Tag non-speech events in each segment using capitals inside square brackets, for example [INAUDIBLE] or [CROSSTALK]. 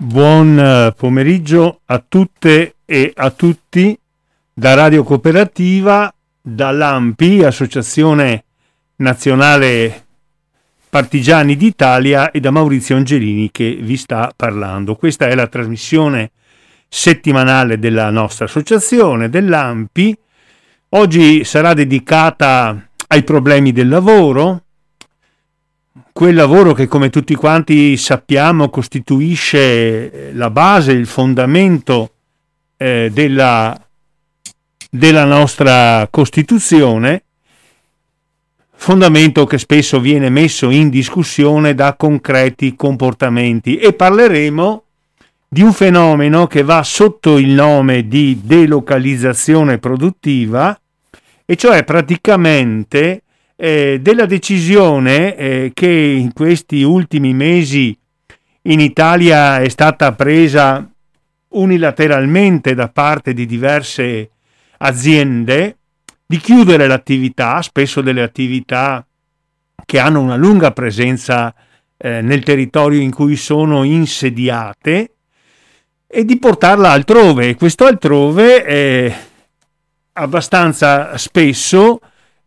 Buon eh, pomeriggio a tutte e a tutti da Radio Cooperativa, dall'AMPI, Associazione Nazionale Partigiani d'Italia e da Maurizio Angelini che vi sta parlando. Questa è la trasmissione settimanale della nostra associazione, dell'AMPI. Oggi sarà dedicata ai problemi del lavoro, quel lavoro che come tutti quanti sappiamo costituisce la base, il fondamento eh, della, della nostra Costituzione, fondamento che spesso viene messo in discussione da concreti comportamenti. E parleremo di un fenomeno che va sotto il nome di delocalizzazione produttiva e cioè praticamente eh, della decisione eh, che in questi ultimi mesi in Italia è stata presa unilateralmente da parte di diverse aziende di chiudere l'attività, spesso delle attività che hanno una lunga presenza eh, nel territorio in cui sono insediate e di portarla altrove. Questo altrove è abbastanza spesso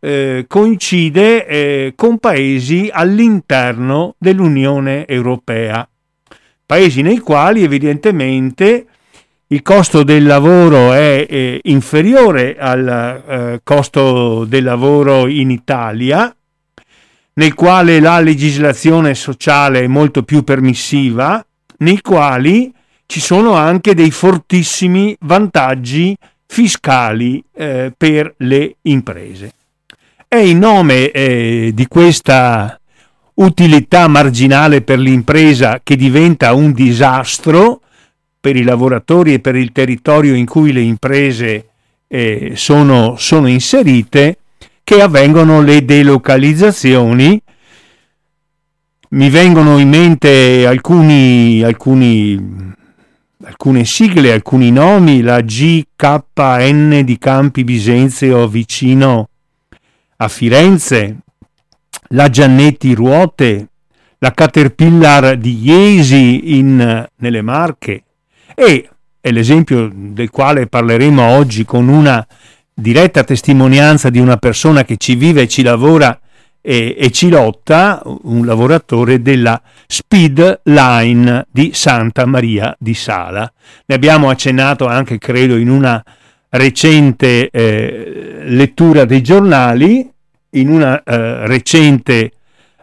eh, coincide eh, con paesi all'interno dell'Unione Europea, paesi nei quali evidentemente il costo del lavoro è eh, inferiore al eh, costo del lavoro in Italia, nel quale la legislazione sociale è molto più permissiva, nei quali ci sono anche dei fortissimi vantaggi fiscali eh, per le imprese. È in nome eh, di questa utilità marginale per l'impresa che diventa un disastro per i lavoratori e per il territorio in cui le imprese eh, sono, sono inserite che avvengono le delocalizzazioni. Mi vengono in mente alcuni, alcuni, alcune sigle, alcuni nomi, la GKN di Campi Bisenzio vicino a Firenze, la Giannetti Ruote, la Caterpillar di Iesi in, nelle Marche e è l'esempio del quale parleremo oggi con una diretta testimonianza di una persona che ci vive ci lavora e, e, ci lotta, un lavoratore della Speed Line di Santa Maria di Sala. Ne abbiamo accennato anche, credo, in una recente eh, lettura dei giornali in una eh, recente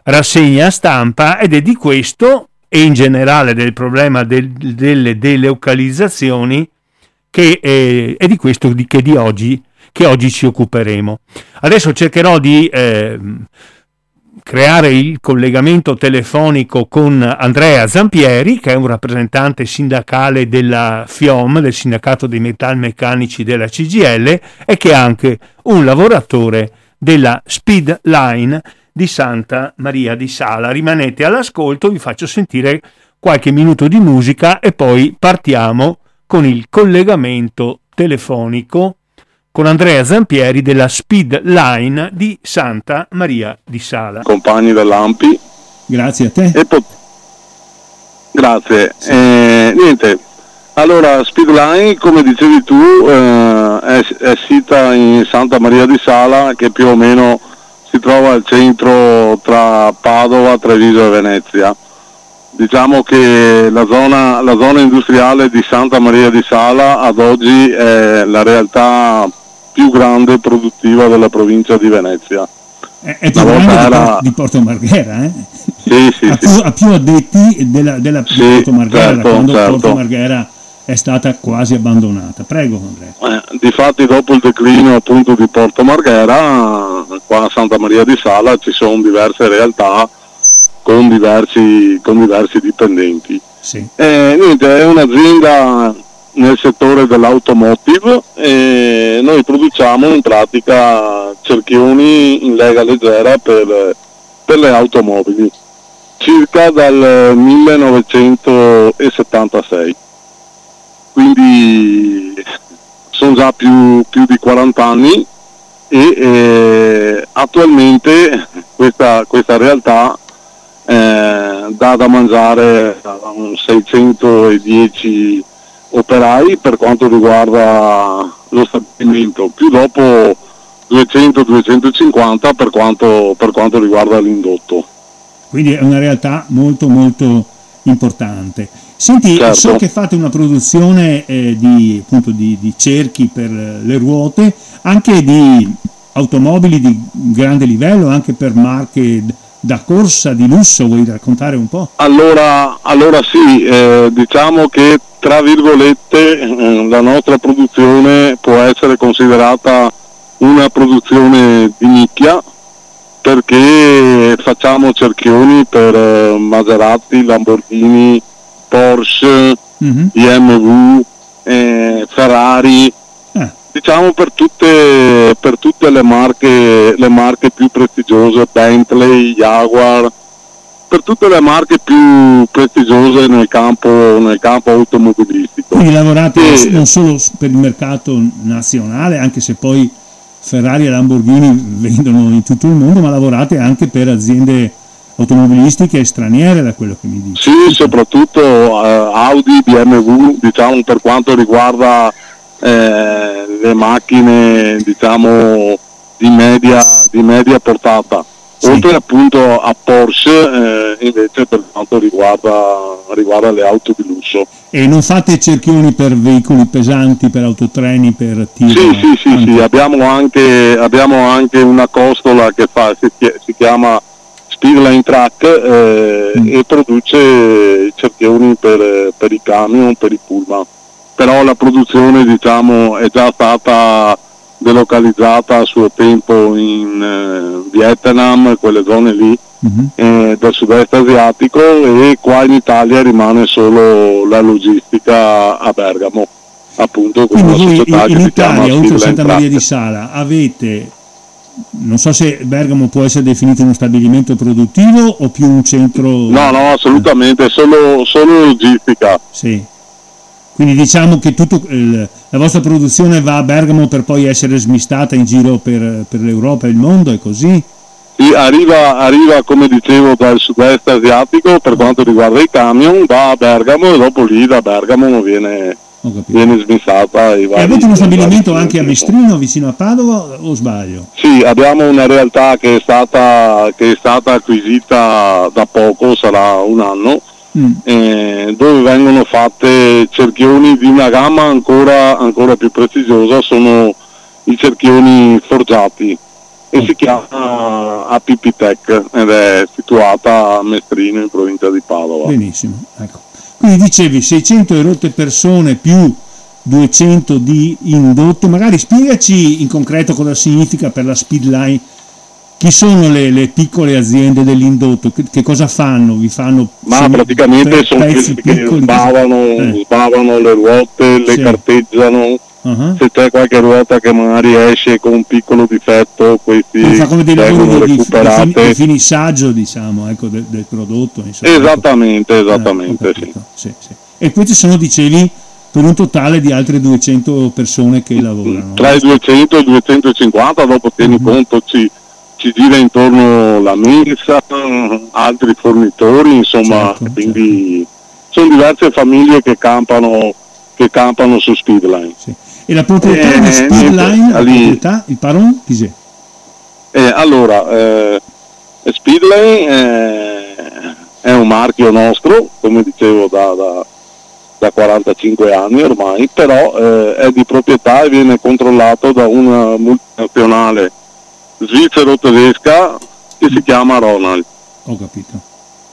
rassegna stampa ed è di questo e in generale del problema del, delle delocalizzazioni che eh, è di questo di, che, di oggi, che oggi ci occuperemo. Adesso cercherò di eh, creare il collegamento telefonico con Andrea Zampieri, che è un rappresentante sindacale della FIOM, del Sindacato dei Metalmeccanici della CGL, e che è anche un lavoratore della Speed Line di Santa Maria di Sala. Rimanete all'ascolto, vi faccio sentire qualche minuto di musica e poi partiamo con il collegamento telefonico con Andrea Zampieri della Speed Line di Santa Maria di Sala. Compagni dell'Ampi. Grazie a te. Po- Grazie. Sì. Eh, niente, allora, Speedline, come dicevi tu, eh, è, è, sita in Santa Maria di Sala, che più o meno si trova al centro tra Padova, Treviso e Venezia. Diciamo che la zona, la zona industriale di Santa Maria di Sala ad oggi è la realtà più grande e produttiva della provincia di Venezia. È, è più grande era... di Porto Marghera, eh? Sì, sì, ha, sì. Più, ha più addetti della, della sì, Porto Marghera, certo, quando certo. Porto Marghera è stata quasi abbandonata. Prego Andrea. Eh, difatti dopo il declino appunto di Porto Marghera, qua a Santa Maria di Sala ci sono diverse realtà con diversi, con diversi dipendenti. Sì. Eh, niente, è un'azienda nel settore dell'automotive e noi produciamo in pratica cerchioni in lega leggera per, per le automobili circa dal 1976 quindi sono già più, più di 40 anni e eh, attualmente questa, questa realtà eh, dà da mangiare a 610 operai per quanto riguarda lo stabilimento, più dopo 200-250 per quanto, per quanto riguarda l'indotto. Quindi è una realtà molto molto importante. Senti, certo. so che fate una produzione eh, di, appunto, di, di, cerchi per le ruote, anche di automobili di grande livello, anche per marche da corsa di lusso, vuoi raccontare un po'? Allora, allora sì, eh, diciamo che tra virgolette eh, la nostra produzione può essere considerata una produzione di nicchia perché facciamo cerchioni per eh, Maserati, Lamborghini, Porsche, mm-hmm. BMW, eh, Ferrari, eh. diciamo per tutte, per tutte le, marche, le marche più prestigiose, Bentley, Jaguar, per tutte le marche più prestigiose nel campo, nel campo automobilistico. Quindi lavorate e, non solo per il mercato nazionale, anche se poi Ferrari e Lamborghini [LAUGHS] vendono in tutto il mondo, ma lavorate anche per aziende automobilistiche straniere da quello che mi dici. Sì, soprattutto uh, Audi, BMW, diciamo per quanto riguarda eh, le macchine diciamo, di, media, di media portata sì. oltre appunto a Porsche eh, invece per quanto riguarda, riguarda, le auto di lusso. E non fate cerchioni per veicoli pesanti, per autotreni, per tiro? Sì, sì, sì, sì. Abbiamo, anche, abbiamo, anche, una costola che fa, si, si chiama Speedline Track eh, mm. e produce cerchioni per, per i camion, per i pullman. Però la produzione diciamo, è già stata delocalizzata a suo tempo in eh, Vietnam, quelle zone lì uh-huh. eh, del sud-est asiatico e qua in Italia rimane solo la logistica a Bergamo. Appunto, Quindi società in, in Italia, oltre a Santa Maria di Sala, avete non so se Bergamo può essere definito uno stabilimento produttivo o più un centro... No, no, assolutamente, solo, solo logistica. Sì. Quindi diciamo che tutto, il, la vostra produzione va a Bergamo per poi essere smistata in giro per, per l'Europa e il mondo, è così? Sì, arriva, arriva, come dicevo dal sud-est asiatico per quanto riguarda i camion, va a Bergamo e dopo lì da Bergamo viene, viene smistata. E avete uno stabilimento anche a Mestrino, vicino a Padova o sbaglio? Sì, abbiamo una realtà che è stata, che è stata acquisita da poco, sarà un anno, mm. eh, dove vengono fatte cerchioni di una gamma ancora, ancora più prestigiosa, sono i cerchioni forgiati e okay. si chiama APP Tech ed è situata a Mestrino in provincia di Padova. Benissimo, ecco. Quindi dicevi 600 erotte persone più 200 di indotto, magari spiegaci in concreto cosa significa per la speedline chi sono le, le, piccole aziende dell'indotto? Che, che, cosa fanno? Vi fanno Ma praticamente sono quelli che sbavano, eh. sbavano, le ruote, le sì. carteggiano. Uh-huh. Se c'è qualche ruota che magari esce con un piccolo difetto, questi fa come dei lavori di, di, di, finissaggio diciamo, ecco, del, del, prodotto. Insomma. Esattamente, eh, esattamente. Eh, sì. Sì, sì. E ci sono, dicevi, per un totale di altre 200 persone che lavorano. Tra i 200 e i 250, dopo tieni uh-huh. conto, ci, ci gira intorno la mensa, altri fornitori, insomma, certo, quindi certo. sono diverse famiglie che campano, che campano su Speedline. Sì. E la proprietà eh, di Speedline, la proprietà, il paron, c'è? Eh, allora, eh, Speedline eh, è un marchio nostro, come dicevo da, da, da 45 anni ormai, però eh, è di proprietà e viene controllato da una multinazionale svizzero-tedesca che si chiama Ronald. Ho capito.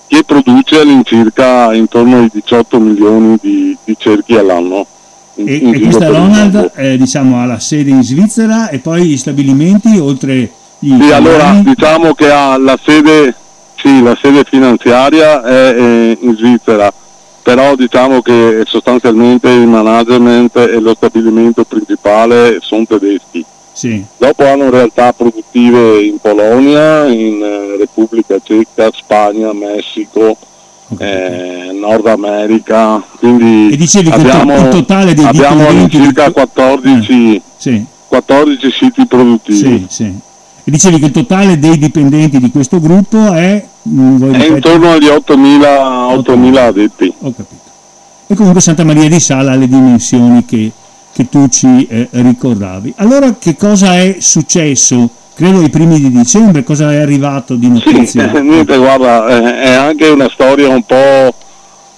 Che produce all'incirca intorno ai 18 milioni di, di cerchi all'anno. E, in e questa Ronald eh, diciamo, ha la sede in Svizzera e poi gli stabilimenti oltre i Sì, allora diciamo che ha la sede, sì, la sede finanziaria è, è in Svizzera, però diciamo che sostanzialmente il management e lo stabilimento principale sono tedeschi. Sì. Dopo hanno realtà produttive in Polonia, in eh, Repubblica Ceca, Spagna, Messico, okay. eh, Nord America. Quindi e dicevi abbiamo, che il totale di abbiamo circa 14, eh, sì. 14 siti produttivi. Sì, E dicevi che il totale dei dipendenti di questo gruppo è... Mm, è intorno agli 8.000, addetti. Ho capito. E comunque Santa Maria di Sala ha le dimensioni che, che tu ci eh, ricordavi. Allora che cosa è successo? Credo ai primi di dicembre, cosa è arrivato di notizia? Sì, eh, niente, guarda, eh, è anche una storia un po'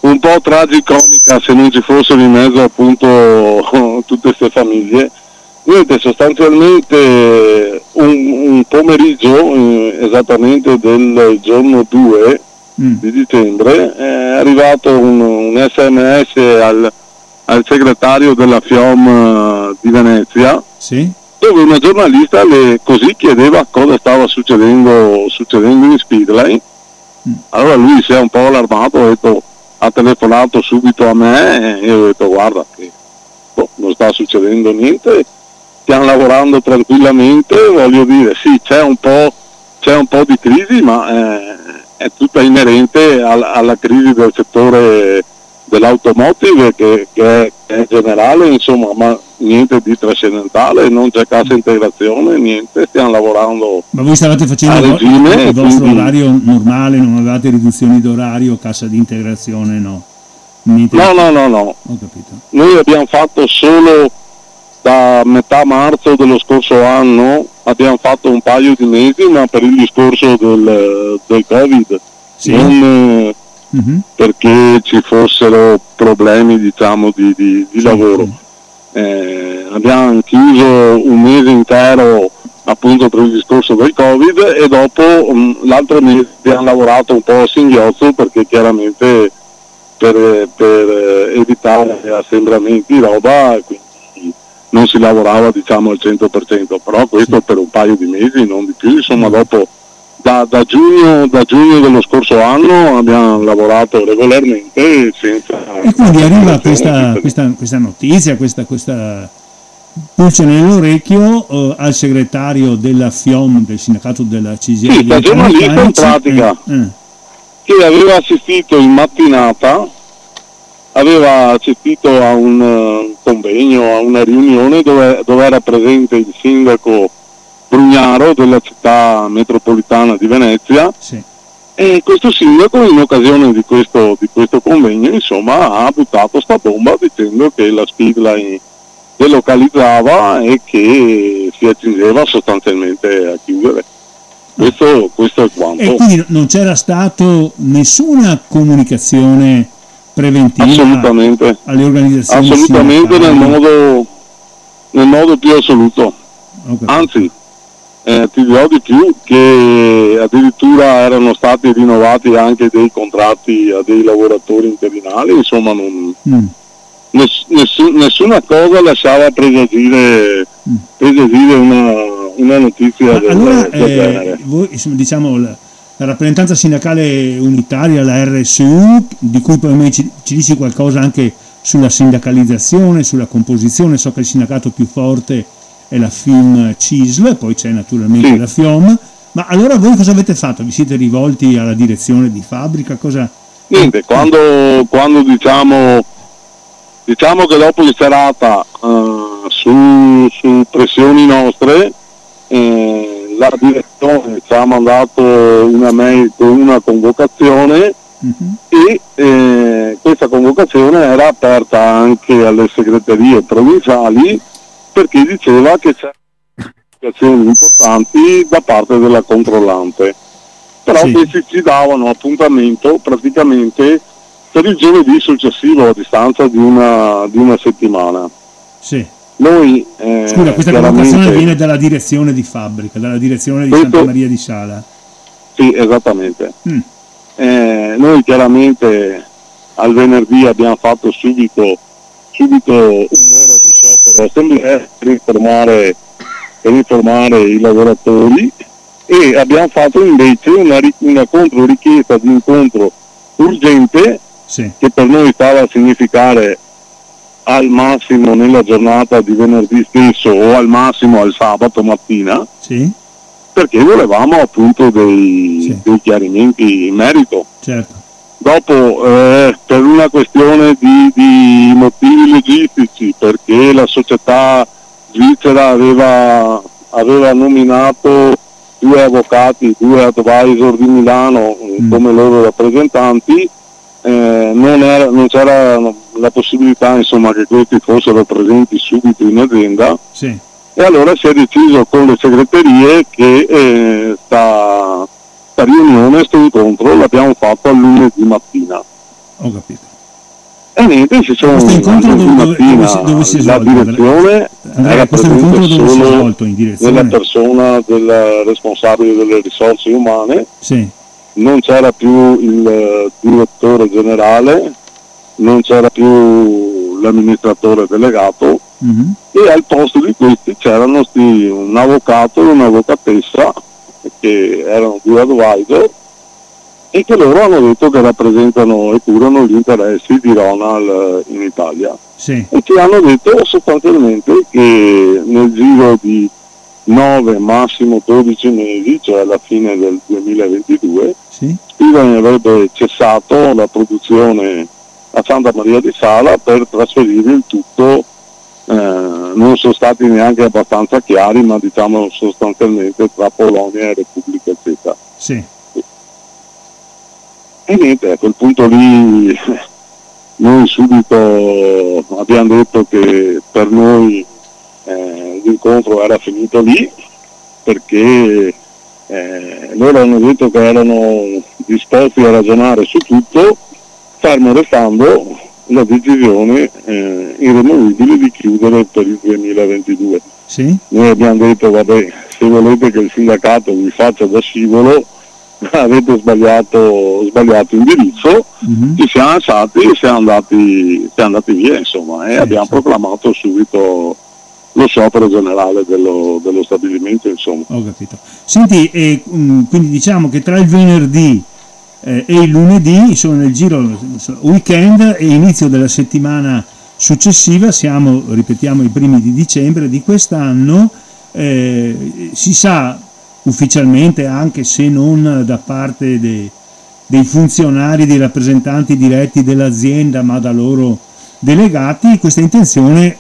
un po' tragicomica se non ci fossero in mezzo appunto [LAUGHS] tutte queste famiglie. Niente, sostanzialmente un, un pomeriggio, eh, esattamente del giorno 2 mm. di dicembre, è arrivato un, un sms al, al, segretario della FIOM eh, di Venezia, sì? Dove una giornalista le così chiedeva cosa stava succedendo, succedendo in Speedline. Mm. Allora lui si è un po' allarmato ha detto ha telefonato subito a me e ho detto guarda che boh, non sta succedendo niente, stiamo lavorando tranquillamente, voglio dire sì c'è un po', c'è un po di crisi ma eh, è tutta inerente al, alla crisi del settore dell'automotive che, che, è, che, è, generale, insomma, ma niente di trascendentale, non c'è cassa integrazione, niente, stiamo lavorando. Ma voi stavate facendo regime, il vostro quindi... orario normale, non avevate riduzioni d'orario, cassa di integrazione, no? Niente no, no, no, no. Ho capito. Noi abbiamo fatto solo da metà marzo dello scorso anno, abbiamo fatto un paio di mesi, ma per il discorso del, del Covid. Sì. Non, uh-huh. perché ci fossero problemi diciamo, di, di, di lavoro. Eh, abbiamo chiuso un mese intero appunto per il discorso del Covid e dopo um, l'altro mese abbiamo lavorato un po' a singhiozzo perché chiaramente per, per eh, evitare assembramenti di roba quindi non si lavorava diciamo al 100% però questo per un paio di mesi non di più insomma dopo da, da, giugno, da, giugno, dello scorso anno abbiamo lavorato regolarmente senza... E quindi arriva questa, questa, questa, notizia, questa, questa pulce nell'orecchio eh, al segretario della FIOM, del sindacato della CISIA. Sì, da giornalista in pratica, eh, eh. che aveva assistito in mattinata, aveva assistito a un uh, convegno, a una riunione dove, dove era presente il sindaco Brugnaro della città metropolitana di Venezia sì. e questo sindaco in occasione di questo, di questo convegno insomma, ha buttato sta bomba dicendo che la Speedline delocalizzava e che si accingeva sostanzialmente a chiudere. Questo, questo è quanto. E quindi non c'era stata nessuna comunicazione preventiva assolutamente. alle organizzazioni? Assolutamente nel modo, nel modo più assoluto. Okay. Anzi, eh, ti dirò di più che addirittura erano stati rinnovati anche dei contratti a dei lavoratori interinali, insomma non, mm. ness, ness, nessuna cosa lasciava presagire, mm. presagire una, una, notizia del, allora, del eh, genere. Voi, diciamo, la, la, rappresentanza sindacale unitaria, la RSU, di cui poi ci, ci dici qualcosa anche sulla sindacalizzazione, sulla composizione, so che il sindacato più forte è la film CISL, poi c'è naturalmente sì. la FIOM, ma allora voi cosa avete fatto? Vi siete rivolti alla direzione di fabbrica? Cosa... Niente, quando, quando diciamo, diciamo, che dopo in serata uh, su, su, pressioni nostre eh, la direzione ci ha mandato una mail con una convocazione uh-huh. e eh, questa convocazione era aperta anche alle segreterie provinciali perché diceva che c'erano indicazioni importanti da parte della controllante. Però sì. questi ci davano appuntamento praticamente per il giovedì successivo a distanza di una, di una settimana. Sì. Noi, eh, Scusa, questa comunicazione viene dalla direzione di fabbrica, dalla direzione di questo, Santa Maria di Sala. Sì, esattamente. Mm. Eh, noi chiaramente al venerdì abbiamo fatto subito subito un'ora di sciopero assemblea per informare, per informare i lavoratori e abbiamo fatto invece una, una contro richiesta di incontro urgente sì. che per noi stava a significare al massimo nella giornata di venerdì stesso o al massimo al sabato mattina sì. perché volevamo appunto dei, sì. dei chiarimenti in merito. Certo. Dopo, eh, per una questione di, di, motivi logistici, perché la società svizzera aveva, aveva nominato due avvocati, due advisor di Milano mm. come loro rappresentanti, eh, non, era, non, c'era la possibilità insomma, che questi fossero presenti subito in azienda sì. e allora si è deciso con le segreterie che eh, sta, sta riunione, questo incontro l'abbiamo fatto a lunedì mattina. Ho capito. E niente, ci sono questo incontro dove, dove, si, dove si è la direzione Andrea, era questo incontro dove si è svolto in direzione della persona del responsabile delle risorse umane sì. non c'era più il eh, direttore generale non c'era più l'amministratore delegato mm-hmm. e al posto di questi c'erano un avvocato e un'avvocatessa che erano due advisor e che loro hanno detto che rappresentano e curano gli interessi di Ronald in Italia sì. e che hanno detto sostanzialmente che nel giro di 9 massimo 12 mesi, cioè alla fine del 2022, sì. Spivani avrebbe cessato la produzione a Santa Maria di Sala per trasferire il tutto, eh, non sono stati neanche abbastanza chiari, ma diciamo sostanzialmente tra Polonia e Repubblica Ceca. Sì. E niente, a quel punto lì [LAUGHS] noi subito abbiamo detto che per noi eh, l'incontro era finito lì perché eh, loro hanno detto che erano disposti a ragionare su tutto, fermo restando la decisione eh, irremovibile di chiudere per il 2022. Sì. Noi abbiamo detto, vabbè, se volete che il sindacato vi faccia da scivolo, [LAUGHS] avete sbagliato, sbagliato indirizzo, mm-hmm. ci siamo alzati e siamo andati, siamo andati via, insomma, e sì, abbiamo sì. proclamato subito lo sciopero generale dello, dello stabilimento, insomma. Ho capito. Senti, e, um, quindi diciamo che tra il venerdì eh, e il lunedì, insomma nel giro weekend e inizio della settimana successiva, siamo, ripetiamo, i primi di dicembre di quest'anno, eh, si sa ufficialmente, anche se non da parte de, dei funzionari, dei rappresentanti diretti dell'azienda, ma da loro delegati, questa intenzione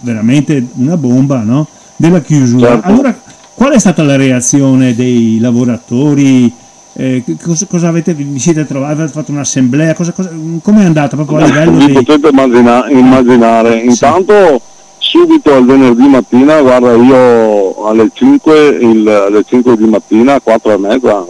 veramente una bomba no? della chiusura. Certo. Allora, qual è stata la reazione dei lavoratori? Eh, cosa, cosa, avete, vi siete trovati? Avete fatto un'assemblea? Come è andata proprio a livello dei... potete immagina- immaginare, intanto subito al venerdì mattina, guarda io alle 5, il, alle 5 di mattina, 4 e mezza,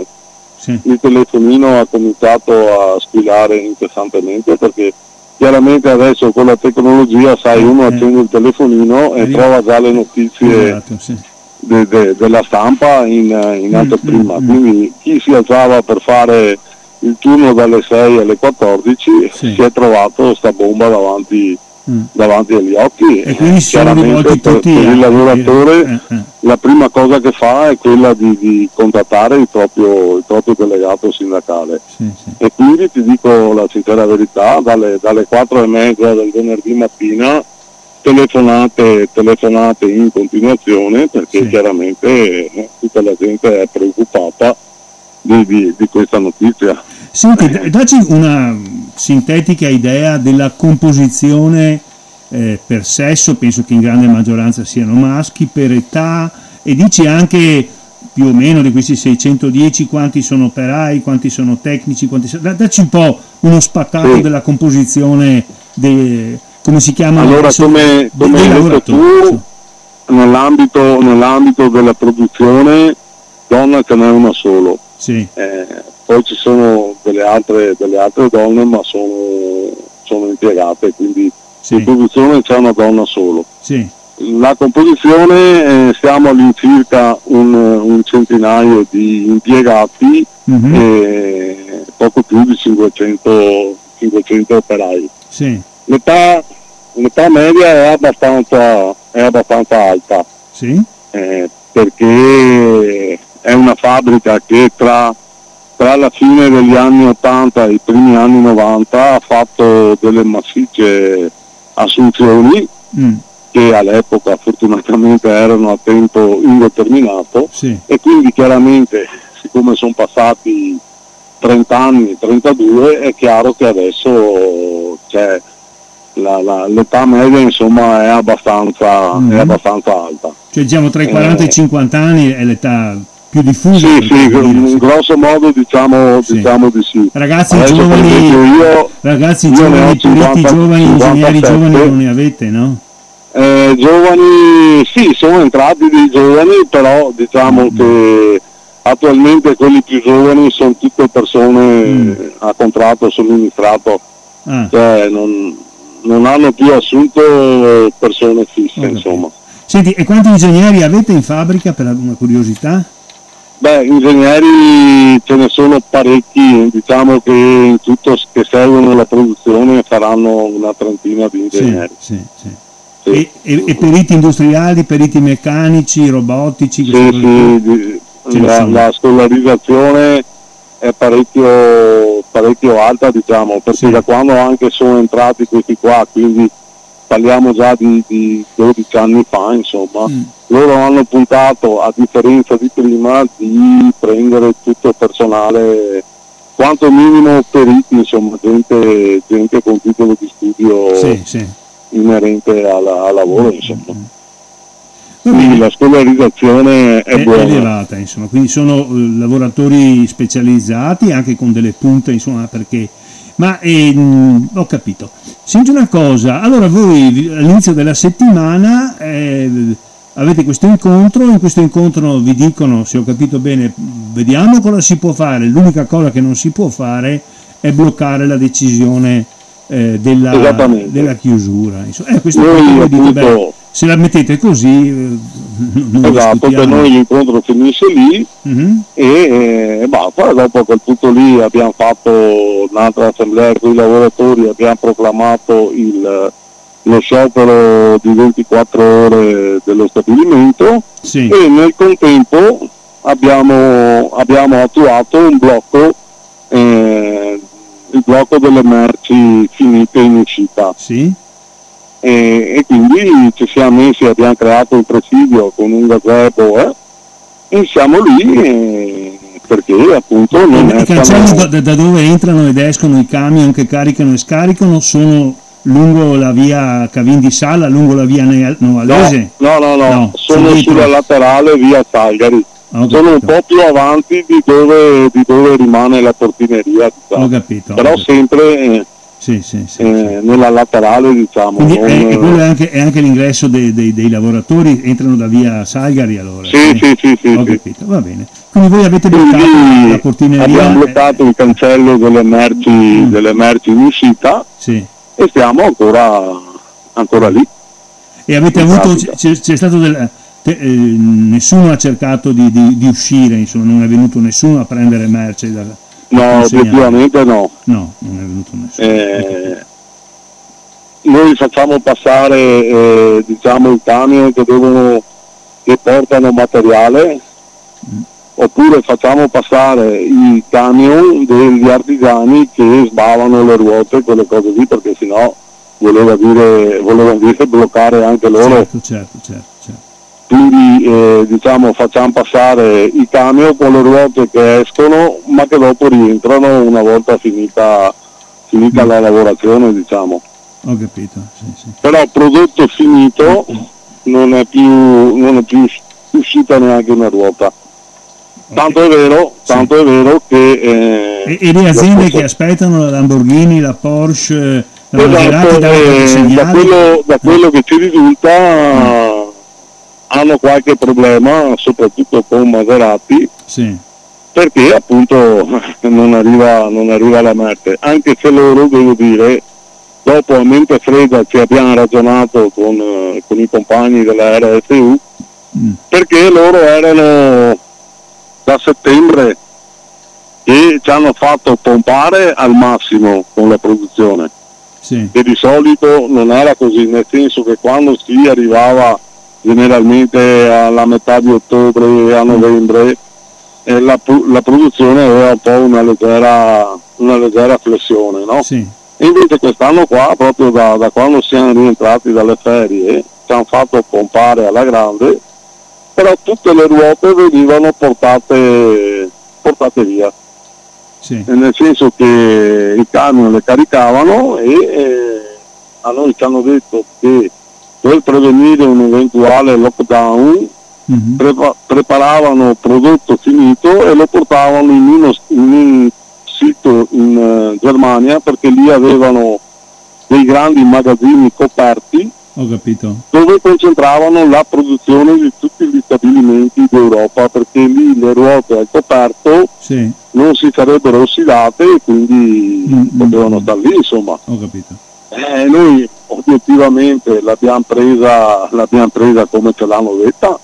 Sì, il telefonino ha cominciato a squillare incessantemente perché chiaramente adesso con la tecnologia sai uno Eh. accende il telefonino e Eh. trova già le notizie esatto, sì. De- de- della stampa in, in anteprima, mm, mm. quindi chi si alzava per fare il turno dalle 6 alle 14 Sì. si è trovato sta bomba davanti, Mm. davanti agli occhi E quindi chiaramente per, per il lavoratore Eh, eh. la prima cosa che fa è quella di, di contattare il proprio, il proprio delegato sindacale Sì, sì. e quindi ti dico la sincera verità, dalle, dalle 4 e mezza del venerdì mattina telefonate, telefonate in continuazione perché Sì. chiaramente eh, tutta la gente è preoccupata di, di- di questa notizia. Senti, d- dacci una sintetica idea della composizione eh, per sesso, penso che in grande maggioranza siano maschi, per età e dici anche più o meno di questi 610 quanti sono operai, quanti sono tecnici, quanti Dacci un po' uno spaccato Sì. della composizione, dei, come si chiama? Allora, come, come hai detto tu, nell'ambito, nell'ambito della produzione donna ce n'è una solo. Sì, Eh, poi ci sono delle altre, delle altre donne ma sono, sono impiegate, quindi in sì, produzione c'è una donna solo. sì, La composizione eh, siamo all'incirca un, un centinaio di impiegati mhm, e poco più di 500, 500 operai. sì, L'età, l'età media è abbastanza, è abbastanza alta. Sì, eh, perché è una fabbrica che tra, tra la fine degli anni 80 e i primi anni 90 ha fatto delle massicce assunzioni mm, che all'epoca fortunatamente erano a tempo indeterminato sì, e quindi chiaramente siccome sono passati 30 anni, 32 è chiaro che adesso c'è la- la- l'età media insomma è abbastanza, Mhm. è abbastanza alta. cioè diciamo tra i 40 e i Eh. 50 anni è l'età più diffusa. Sì, sì, in grosso modo diciamo, sì. diciamo di sì. Ragazzi Adesso, giovani, io, ragazzi io giovani, 50, giovani, 50, ingegneri 57. giovani non ne avete, no? Eh, giovani, sì, sono entrati dei giovani, però diciamo mm. che attualmente quelli più giovani sono tutte persone mm. a contratto somministrato, ah. cioè non, non, hanno più assunto persone fisse, okay. insomma. Senti, e quanti ingegneri avete in fabbrica per una curiosità? Beh, ingegneri ce ne sono parecchi, diciamo che in tutto che seguono la produzione saranno una trentina di ingegneri. Sì, sì, sì. E, e, e, periti industriali, periti meccanici, robotici? Sì, sì, la, la, scolarizzazione è parecchio, parecchio alta, diciamo, perché da quando anche sono entrati questi qua, quindi parliamo già di, di 12 anni fa, insomma, mm. loro hanno puntato, a differenza di prima, di prendere tutto il personale, quanto minimo periti, insomma, gente, gente con titolo di studio sì, sì. inerente al lavoro, mm. insomma. Mm. Quindi la scolarizzazione è, è buona. elevata, insomma, quindi sono uh, lavoratori specializzati anche con delle punte, insomma, perché ma ehm, ho capito. Senti una cosa, allora voi all'inizio della settimana eh, avete questo incontro, in questo incontro vi dicono, se ho capito bene, vediamo cosa si può fare, l'unica cosa che non si può fare è bloccare la decisione eh, della, della, chiusura. Eh, questo Noi, appunto, beh, se la mettete così eh, non esatto per noi l'incontro finisce lì uh-huh. e eh, basta dopo a quel punto lì abbiamo fatto un'altra assemblea con i lavoratori abbiamo proclamato il, lo sciopero di 24 ore dello stabilimento sì. e nel contempo abbiamo, abbiamo attuato un blocco eh, il blocco delle merci finite in uscita sì e, e, quindi ci siamo messi, abbiamo creato un presidio con un gazebo eh, e siamo lì eh, perché appunto non I cancelli da, da, dove entrano ed escono i camion che caricano e scaricano sono lungo la via Cavindi Sala, lungo la via Novalese? No, no, no, no sono sulla laterale via Salgari. sono un po' più avanti di dove, di dove rimane la portineria, diciamo. ho capito, però ho capito. sempre eh, sì, sì, sì, eh, nella laterale diciamo. Quindi non... è, quello è anche, è anche l'ingresso dei, dei, dei, lavoratori, entrano da via Salgari allora? Sì, sì, sì. sì, Ho capito, va bene. Quindi voi avete bloccato Quindi la portineria? Abbiamo bloccato il cancello delle merci, mm. delle merci in uscita e stiamo ancora, ancora lì. E avete avuto, c'è, c'è stato del... Te, eh, nessuno ha cercato di, di, di, uscire, insomma, non è venuto nessuno a prendere merce da, No, obiettivamente no. No, non è venuto nessuno. Eh, noi facciamo passare eh, diciamo, i camion che, devono, che portano materiale mm. oppure facciamo passare i camion degli artigiani che sbavano le ruote, quelle cose lì, perché sennò voleva dire, voleva dire bloccare anche loro. Certo, certo, certo quindi eh, diciamo, facciamo passare i camion con le ruote che escono ma che dopo rientrano una volta finita, finita mm. la lavorazione diciamo. Ho capito, sì, sì. Però il prodotto finito non è più, non è più uscita neanche una ruota. Tanto, è, vero, tanto sì. è vero che... Eh, e, e, le aziende che aspettano la Lamborghini, la Porsche, la esatto, eh, da, quello, da quello che ci risulta... Hanno qualche problema, soprattutto con Maserati, sì. perché appunto [LAUGHS] non arriva, non arriva la Marte. Anche se loro, devo dire, dopo a mente fredda ci abbiamo ragionato con, eh, con i compagni della RSU, mm. perché loro erano da settembre che ci hanno fatto pompare al massimo con la produzione. Sì. E di solito non era così, nel senso che quando si arrivava generalmente alla metà di ottobre a novembre e la, la, produzione aveva un po' una leggera, una leggera flessione. No? Sì. Invece quest'anno qua, proprio da, da, quando siamo rientrati dalle ferie, ci hanno fatto pompare alla grande, però tutte le ruote venivano portate, portate via. Sì. Nel senso che i camion le caricavano e eh, a noi ci hanno detto che per prevenire un eventuale lockdown mm-hmm. prepa- preparavano prodotto finito e lo portavano in, uno, in un sito in uh, Germania perché lì avevano dei grandi magazzini coperti dove concentravano la produzione di tutti gli stabilimenti d'Europa perché lì le ruote al coperto sì. non si sarebbero ossidate e quindi mm-hmm. potevano stare lì insomma. Ho capito. Eh, noi obiettivamente l'abbiamo presa, l'abbiamo presa come ce l'hanno detta,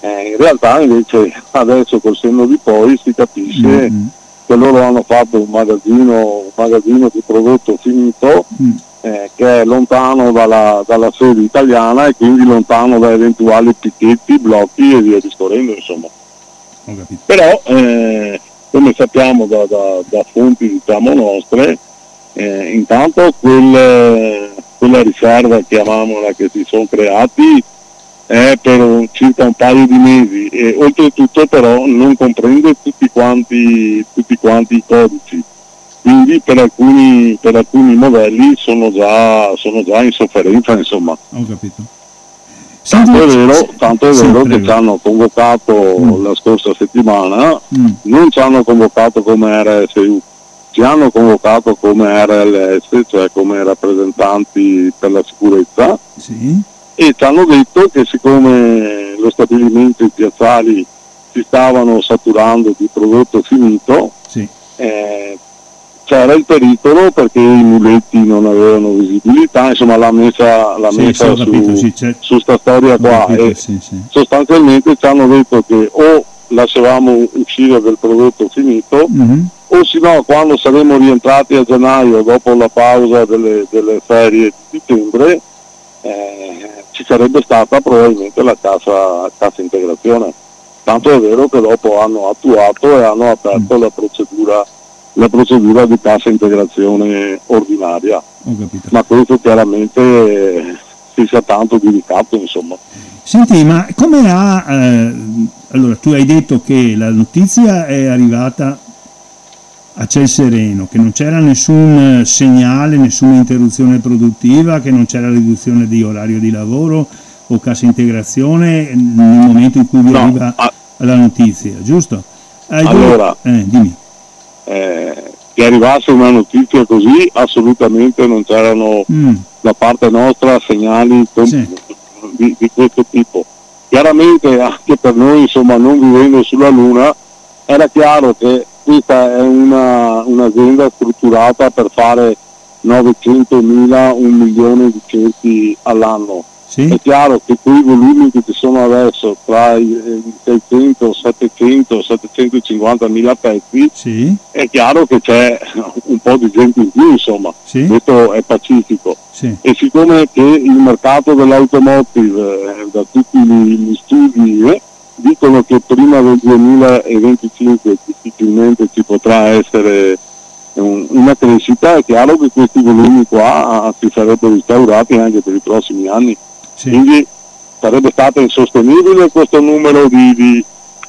eh, in realtà invece adesso col senno di poi si capisce mm-hmm. che loro hanno fatto un magazzino, un magazzino di prodotto finito mm. eh, che è lontano dalla, dalla, sede italiana e quindi lontano da eventuali picchetti, blocchi e via discorrendo insomma. Però eh, come sappiamo da, da, da fonti diciamo nostre, eh, intanto quel, quella riserva, chiamiamola, che si sono creati è per circa un paio di mesi e oltretutto però non comprende tutti quanti, tutti quanti i codici. Quindi per alcuni, per alcuni modelli sono già, sono già, in sofferenza, insomma. Ho capito. Tanto è vero, tanto è vero che ci hanno convocato mm. la scorsa settimana, mm. non ci hanno convocato come RSU, ci hanno convocato come RLS, cioè come rappresentanti per la sicurezza, sì. e ci hanno detto che siccome lo stabilimento i piazzali si stavano saturando di prodotto finito, sì. eh, c'era il pericolo perché i muletti non avevano visibilità, insomma l'ha messa, l'ha sì, messa su, capito, sì, su sta storia qua capito, e sì, sostanzialmente ci hanno detto che o lasciavamo uscire del prodotto finito mm-hmm o se no quando saremo rientrati a gennaio dopo la pausa delle, delle ferie di dicembre eh, ci sarebbe stata probabilmente la cassa, cassa, integrazione. Tanto è vero che dopo hanno attuato e hanno aperto mm. la, procedura, la procedura di cassa integrazione ordinaria. Ma questo chiaramente eh, si sa tanto dedicato insomma. Senti, ma come ha... Eh, allora, tu hai detto che la notizia è arrivata a ciel sereno, che non c'era nessun eh, segnale, nessuna interruzione produttiva, che non c'era riduzione di orario di lavoro o cassa integrazione nel momento in cui vi no, arriva a... la notizia, giusto? Hai allora, eh, dimmi. Eh, che arrivasse una notizia così, assolutamente non c'erano mm. da parte nostra segnali sì. di, di questo tipo. Chiaramente anche per noi, insomma, non vivendo sulla Luna, era chiaro che questa è una, un'azienda strutturata per fare 900.000, un milione di cerchi all'anno. Sì. È chiaro che quei volumi che ci sono adesso tra i 600, 700, 750 mila pezzi, sì. è chiaro che c'è un po' di gente in più, insomma, sì. questo è pacifico. E siccome che il mercato dell'automotive, eh, da tutti gli, studi, eh, dicono che prima del 2025 difficilmente ci potrà essere un, una crescita, è chiaro che questi volumi qua si sarebbero instaurati anche per i prossimi anni. Sì. Quindi sarebbe stato insostenibile questo numero di, di,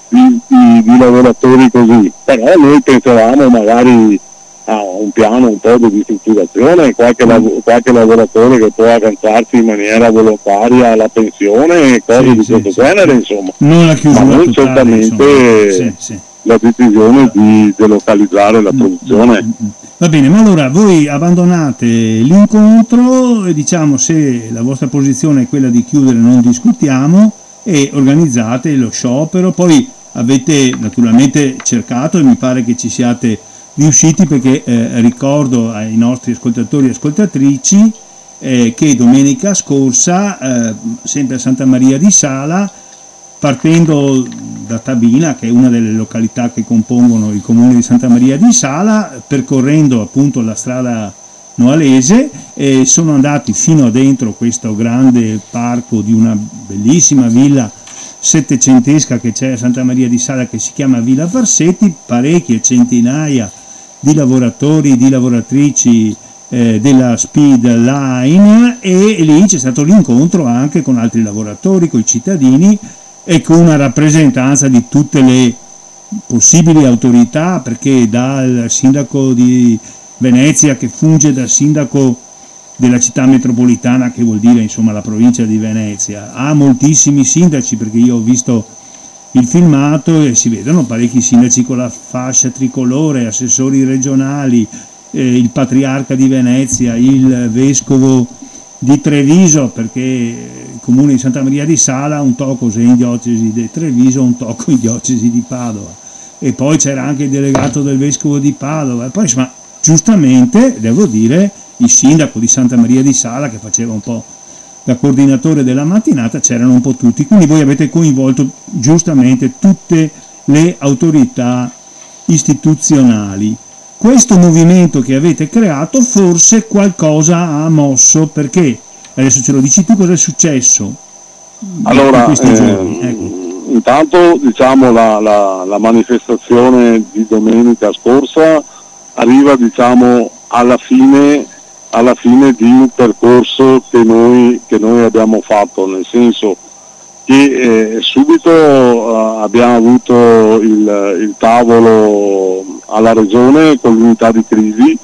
di, di, lavoratori così, però noi pensavamo magari a un piano un po' di ristrutturazione, qualche, lav- qualche lavoratore che può agganciarsi in maniera volontaria alla pensione e cose sì, di sì, questo sì, genere, insomma. Non la chiusura Ma non certamente la decisione di delocalizzare la mm, produzione. Mm, mm, Va bene, ma allora voi abbandonate l'incontro e diciamo se la vostra posizione è quella di chiudere non discutiamo e organizzate lo sciopero, poi avete naturalmente cercato e mi pare che ci siate riusciti perché eh, ricordo ai nostri ascoltatori e ascoltatrici eh, che domenica scorsa, eh, sempre a Santa Maria di Sala, partendo da Tabina, che è una delle località che compongono il comune di Santa Maria di Sala, percorrendo appunto la strada noalese, sono andati fino a dentro questo grande parco di una bellissima villa settecentesca che c'è a Santa Maria di Sala che si chiama Villa Farsetti, parecchie centinaia di lavoratori e di lavoratrici eh, della Speed Line e lì c'è stato l'incontro anche con altri lavoratori, con i cittadini e con una rappresentanza di tutte le possibili autorità perché dal sindaco di Venezia che funge da sindaco della città metropolitana, che vuol dire insomma la provincia di Venezia, ha moltissimi sindaci, perché io ho visto il filmato e si vedono parecchi sindaci con la fascia tricolore, assessori regionali, eh, il patriarca di Venezia, il vescovo di Treviso, perché il comune di Santa Maria di Sala un tocco se in diocesi di Treviso, un tocco in diocesi di Padova. E poi c'era anche il delegato del vescovo di Padova. E poi insomma, giustamente, devo dire, il sindaco di Santa Maria di Sala che faceva un po' da coordinatore della mattinata, c'erano un po' tutti. Quindi voi avete coinvolto giustamente tutte le autorità istituzionali questo movimento che avete creato forse qualcosa ha mosso perché adesso ce lo dici tu cosa è successo allora, in eh, giorni ecco. intanto diciamo la, la, la, manifestazione di domenica scorsa arriva diciamo alla fine, alla fine di un percorso che noi, che noi abbiamo fatto nel senso che eh, subito eh, abbiamo avuto il, il, tavolo alla regione con l'unità di crisi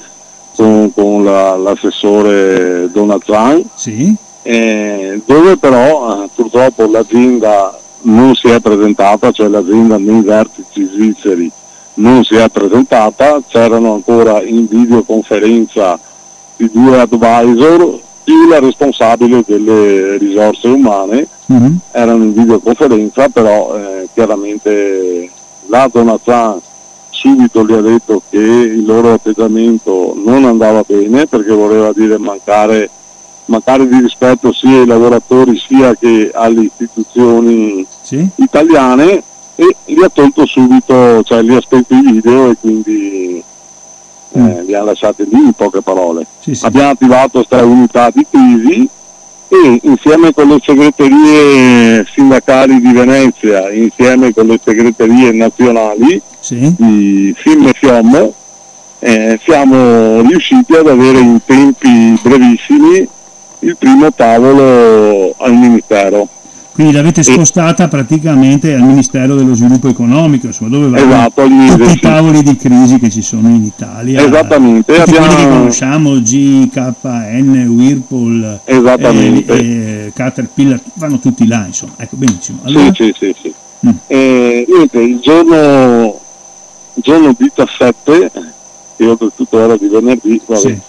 con, con la, l'assessore Donazzan sì. eh, dove però eh, purtroppo l'azienda non si è presentata, cioè l'azienda nei vertici svizzeri non si è presentata, c'erano ancora in videoconferenza i due advisor la responsabile delle risorse umane mm-hmm. erano in videoconferenza, però eh, chiaramente la Donazan subito gli ha detto che il loro atteggiamento non andava bene perché voleva dire mancare, mancare di rispetto sia ai lavoratori sia che alle istituzioni sì. italiane e gli ha tolto subito, cioè gli ha spento i video e quindi eh, mm. li ha lasciati lì in poche parole. Sì, sì. Abbiamo attivato questa unità di crisi e insieme con le segreterie sindacali di Venezia, insieme con le segreterie nazionali sì. di FIM e FIOM, eh, siamo riusciti ad avere in tempi brevissimi il primo tavolo al Ministero. Quindi l'avete spostata praticamente al Ministero dello Sviluppo Economico, insomma, dove vanno esatto, tutti i tavoli di crisi che ci sono in Italia. Esattamente. Tutti abbiamo... quelli che conosciamo, GKN, Whirlpool, eh, eh, Caterpillar, vanno tutti là, insomma. Ecco, benissimo. Allora... Sì, sì, sì. sì. Mm. Eh, niente, il giorno, giorno 17, che oltretutto era di venerdì, vabbè, sì.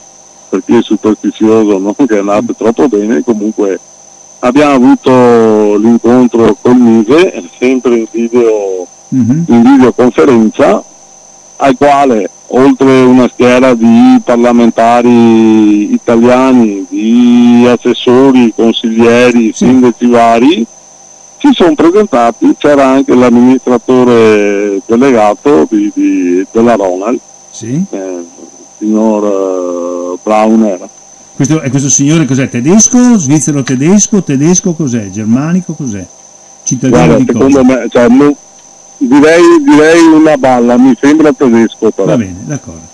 perché è superstizioso, non che è andato mm. troppo bene, comunque abbiamo avuto l'incontro con Mise, sempre in, video, mm-hmm. in videoconferenza, al quale oltre una schiera di parlamentari italiani, di assessori, consiglieri, sì. sindaci vari, si sono presentati, c'era anche l'amministratore delegato di, di, della Ronald, sì. eh, signor uh, Brauner questo, questo signore cos'è? Tedesco? Svizzero tedesco? Tedesco cos'è? Germanico cos'è? Cittadino Guarda, di secondo cosa? me, cioè, no, direi, direi, una balla, mi sembra tedesco però. Va bene, d'accordo.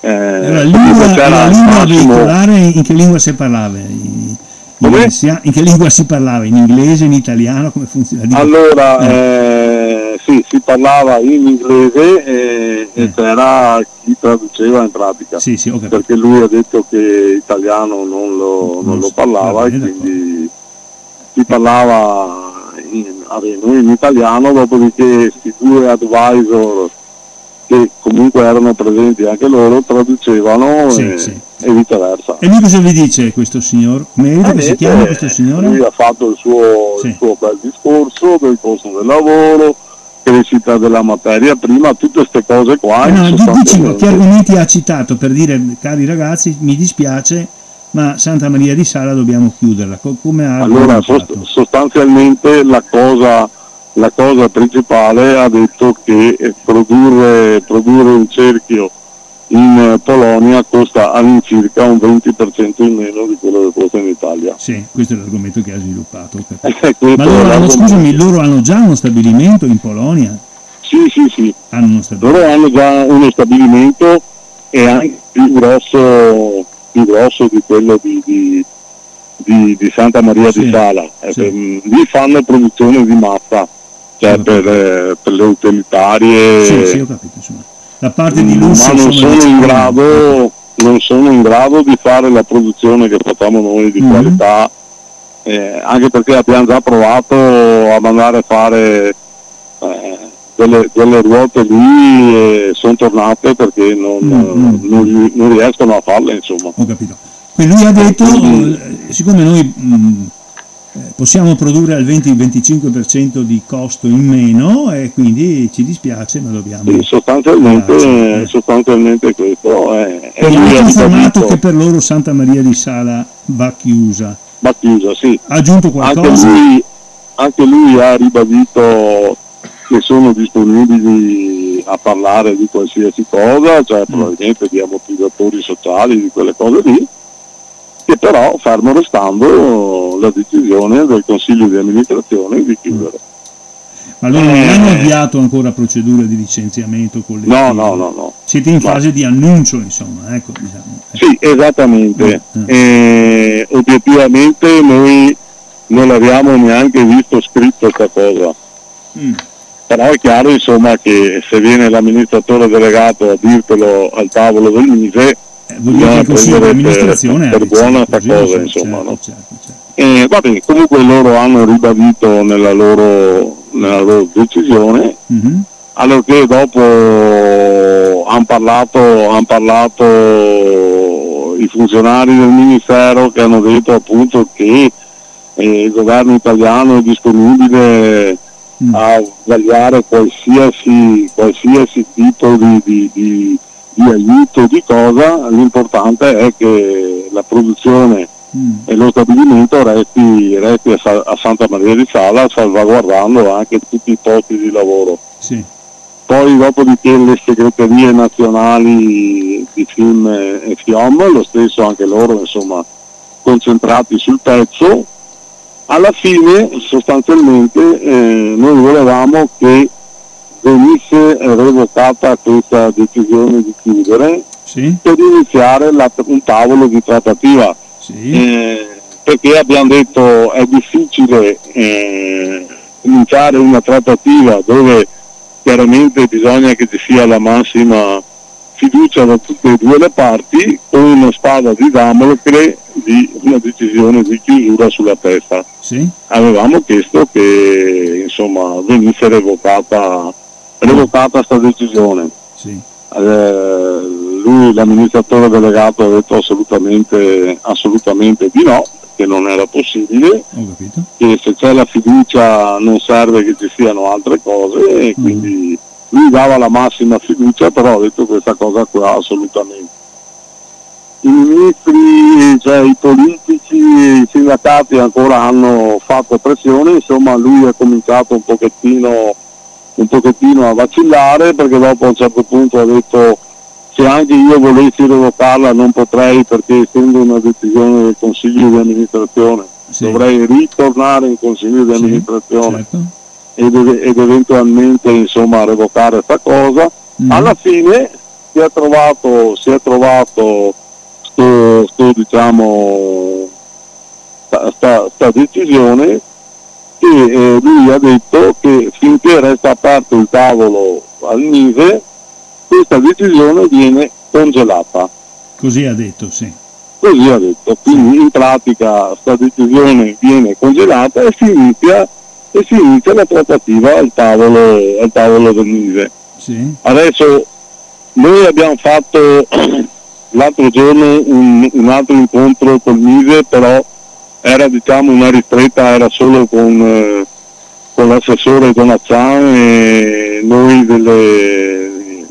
Eh, allora, lingua, la lingua veicolare in che lingua si parlava? In, in, in, che lingua si parlava? In inglese, in italiano? Come funziona? Allora, eh. Eh, sì, si parlava in inglese e, e eh. c'era chi traduceva in pratica. Sì, sì, okay. Perché lui ha detto che italiano non lo, non lo parlava bene, e quindi si parlava in, in italiano, dopodiché questi due advisor che comunque erano presenti anche loro traducevano sì, e, sì. e, viceversa. E lui cosa vi dice questo signor? Merito, che si chiama questo signore? Lui ha fatto il suo, sì. il suo bel discorso del costo del lavoro, crescita della materia prima, tutte queste cose qua. Eh no, dici che argomenti ha citato per dire, cari ragazzi, mi dispiace, ma Santa Maria di Sala dobbiamo chiuderla. Come ha allora, sost- sostanzialmente la cosa, la cosa, principale ha detto che produrre, produrre un cerchio in Polonia costa all'incirca un 20% in meno di quello che costa in Italia. Sì, questo è l'argomento che ha sviluppato. [LAUGHS] Ma loro hanno, scusami, loro hanno già uno stabilimento in Polonia? Sì, sì, sì. Hanno loro hanno già uno stabilimento e anche più grosso, più grosso di quello di, di, di, di Santa Maria sì, di Sala. Eh, sì. lì fanno produzione di massa, cioè per, eh, per, le utilitarie. Sì, sì, ho capito. Insomma la parte di lusso ma non sono in grado non sono in grado di fare la produzione che facciamo noi di mm-hmm. qualità, eh, anche perché abbiamo già provato a mandare a fare eh, delle, delle, ruote lì e sono tornate perché non, mm-hmm. non, non, riescono a farle insomma. Ho capito. Quindi lui ha detto, siccome noi mh, mm, possiamo produrre al 20-25% di costo in meno e quindi ci dispiace ma dobbiamo... Sì, sostanzialmente, sostanzialmente questo è... E ha confermato che per loro Santa Maria di Sala va chiusa. Va chiusa, sì. Ha aggiunto qualcosa? Anche lui, anche lui ha ribadito che sono disponibili a parlare di qualsiasi cosa, cioè mm. probabilmente di ammortizzatori sociali, di quelle cose lì, che però fermo restando la decisione del Consiglio di amministrazione di chiudere. Ma loro non hanno eh. avviato ancora procedure di licenziamento collettivo? No, no, no. no. Siete in fase no. di annuncio, insomma, ecco, diciamo. Ecco. Sì, esattamente. Mm. Eh, obiettivamente noi non abbiamo neanche visto scritto questa cosa. Mm. Però è chiaro insomma che se viene l'amministratore delegato a dirtelo al tavolo del Mise eh, vuol dire che il Consiglio di amministrazione per, per buona questa cosa, certo, insomma. Certo, no? certo, certo. E, vabbè, comunque loro hanno ribadito nella loro, nella loro decisione, mm-hmm. allorché dopo hanno parlato, han parlato i funzionari del Ministero che hanno detto appunto che eh, il governo italiano è disponibile mm. a vagliare qualsiasi, qualsiasi tipo di, di, di di aiuto di cosa, l'importante è che la produzione mm. e lo stabilimento resti, resti a, a, Santa Maria di Sala salvaguardando anche tutti i posti di lavoro. Sì. Poi dopodiché le segreterie nazionali di film e FIOM, lo stesso anche loro insomma concentrati sul pezzo, alla fine sostanzialmente eh, noi volevamo che venisse revocata questa decisione di chiudere sì. per iniziare la, un tavolo di trattativa. Sì. Eh, perché abbiamo detto è difficile eh, iniziare una trattativa dove chiaramente bisogna che ci sia la massima fiducia da tutte e due le parti con una spada di Damocle di una decisione di chiusura sulla testa. Sì. Avevamo chiesto che insomma, venisse revocata revocata questa decisione. Sì. Eh, lui, l'amministratore delegato, ha detto assolutamente, assolutamente di no, che non era possibile, che se c'è la fiducia non serve che ci siano altre cose e mm. quindi lui dava la massima fiducia, però ha detto questa cosa qua assolutamente. I ministri, cioè i politici, i sindacati ancora hanno fatto pressione, insomma lui ha cominciato un pochettino un pochettino a vacillare perché dopo a un certo punto ha detto se anche io volessi revocarla non potrei perché essendo una decisione del Consiglio di amministrazione sì. dovrei ritornare in Consiglio di amministrazione sì, certo. ed, ed, eventualmente insomma revocare questa cosa. Mm. Alla fine si è trovato, si è trovato sto, sto diciamo sta, sta, sta decisione e eh, lui ha detto che finché resta aperto il tavolo al Nive questa decisione viene congelata. Così ha detto, sì. Così ha detto, quindi in pratica questa decisione viene congelata e si inizia, e si inizia la trattativa al tavolo, al tavolo del Nive. Sì. Adesso noi abbiamo fatto [CLEARS THROAT] l'altro giorno un, un altro incontro col Nive, però era diciamo una ristretta, era solo con, eh, con l'assessore Donazzan e noi delle,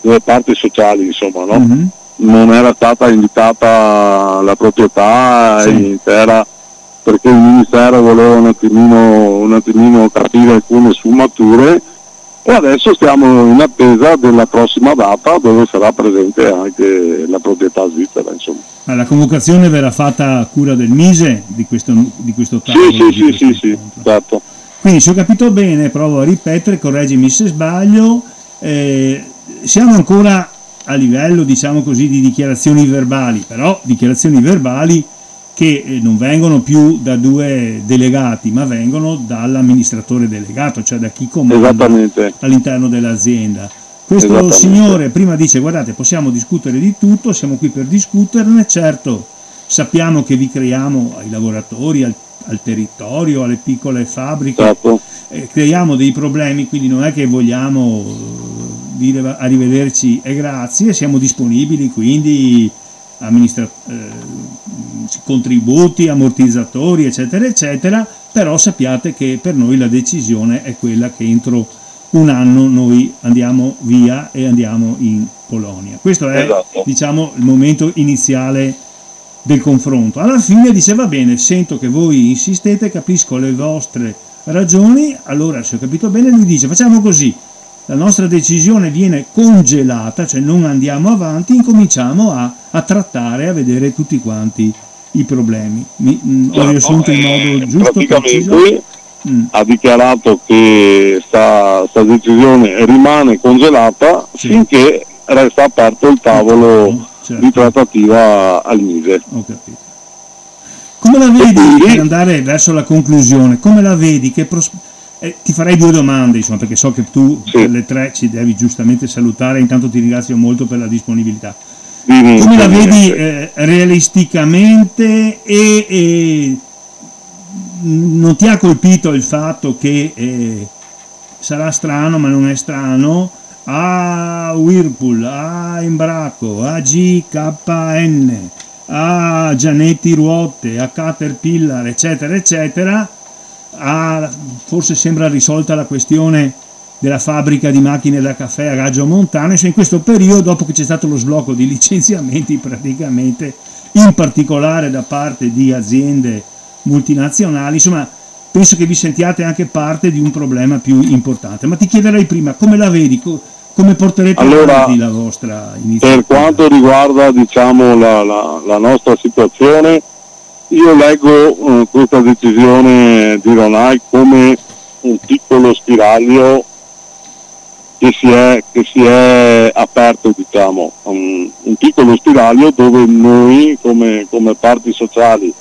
delle parti sociali insomma no? mm-hmm. non era stata invitata la proprietà sì. intera perché il ministero voleva un attimino, un attimino capire alcune sfumature e adesso stiamo in attesa della prossima data dove sarà presente anche la proprietà svizzera. Insomma. Ma la convocazione verrà fatta a cura del Mise di questo, di questo tavolo? Sì, sì, sì, sì, sì, certo. Quindi se ho capito bene, provo a ripetere, correggimi se sbaglio, eh, siamo ancora a livello diciamo così di dichiarazioni verbali, però dichiarazioni verbali che eh, non vengono più da due delegati, ma vengono dall'amministratore delegato, cioè da chi comanda all'interno dell'azienda. Questo signore prima dice guardate possiamo discutere di tutto, siamo qui per discuterne, certo sappiamo che vi creiamo ai lavoratori, al, al territorio, alle piccole fabbriche, certo. eh, creiamo dei problemi, quindi non è che vogliamo eh, dire arrivederci e grazie, siamo disponibili quindi amministra- eh, contributi, ammortizzatori, eccetera, eccetera, però sappiate che per noi la decisione è quella che entro un anno noi andiamo via e andiamo in Polonia. Questo è esatto. diciamo, il momento iniziale del confronto. Alla fine dice va bene, sento che voi insistete, capisco le vostre ragioni, allora se ho capito bene lui dice facciamo così, la nostra decisione viene congelata, cioè non andiamo avanti, incominciamo a, a trattare, a vedere tutti quanti i problemi. Mi, mh, ho riassunto in modo eh, giusto, preciso? Mm. ha dichiarato che questa decisione rimane congelata sì. finché resta aperto il tavolo certo, certo. di trattativa al Mise. Ho capito. Come la vedi, quindi, per andare verso la conclusione, come la vedi? Pros- eh, ti farei due domande, insomma, perché so che tu sì. le tre ci devi giustamente salutare, intanto ti ringrazio molto per la disponibilità. Come la vedi eh, realisticamente e, e non ti ha colpito il fatto che eh, sarà strano ma non è strano a Whirlpool, a Embraco, a GKN, a Gianetti Ruote, a Caterpillar, eccetera, eccetera, a, forse sembra risolta la questione della fabbrica di macchine da caffè a Raggio Montano, cioè in questo periodo, dopo che c'è stato lo sblocco di licenziamenti [LAUGHS] praticamente, in particolare da parte di aziende multinazionali, insomma penso che vi sentiate anche parte di un problema più importante. Ma ti chiederei prima come la vedi, come porterete allora, avanti la vostra iniziativa? Per quanto riguarda diciamo, la, la, la, nostra situazione, io leggo uh, questa decisione di Ronai come un piccolo spiraglio che si è, che si è aperto, diciamo, un, un, piccolo spiraglio dove noi come, come parti sociali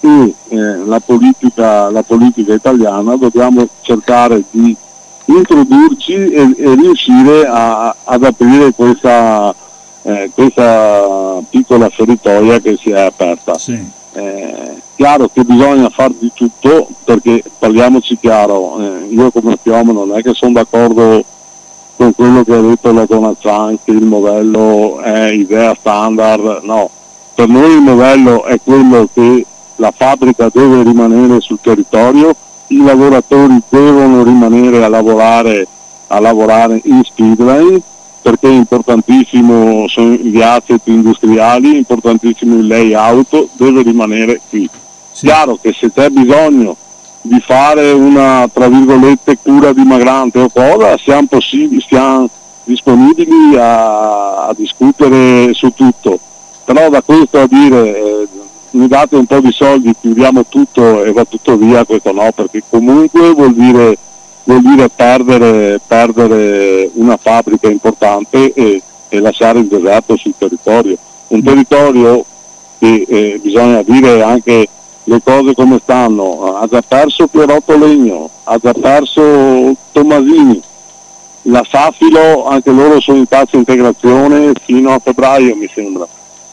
e eh, la, politica, la, politica, italiana dobbiamo cercare di introdurci e, e riuscire a, ad aprire questa, eh, questa, piccola feritoia che si è aperta. Sì. Eh, chiaro che bisogna fare di tutto perché parliamoci chiaro, eh, io come Piome non è che sono d'accordo con quello che ha detto la donna Zan che il modello è idea standard, no, per noi il modello è quello che la fabbrica deve rimanere sul territorio, i lavoratori devono rimanere a lavorare, a lavorare in speedline perché è importantissimo sono gli asset industriali, importantissimo il layout, deve rimanere qui. Sì. Chiaro che se c'è bisogno di fare una tra virgolette cura dimagrante o cosa, siamo, possibili, siamo disponibili a, a, discutere su tutto. Però da questo a dire eh, mi date un po' di soldi, chiudiamo tutto e va tutto via, questo no, perché comunque vuol dire, vuol dire perdere, perdere, una fabbrica importante e, e, lasciare il deserto sul territorio. Un territorio che eh, bisogna dire anche le cose come stanno, ha già perso Pierotto Legno, ha già perso Tommasini, la Safilo anche loro sono in cassa integrazione fino a febbraio mi sembra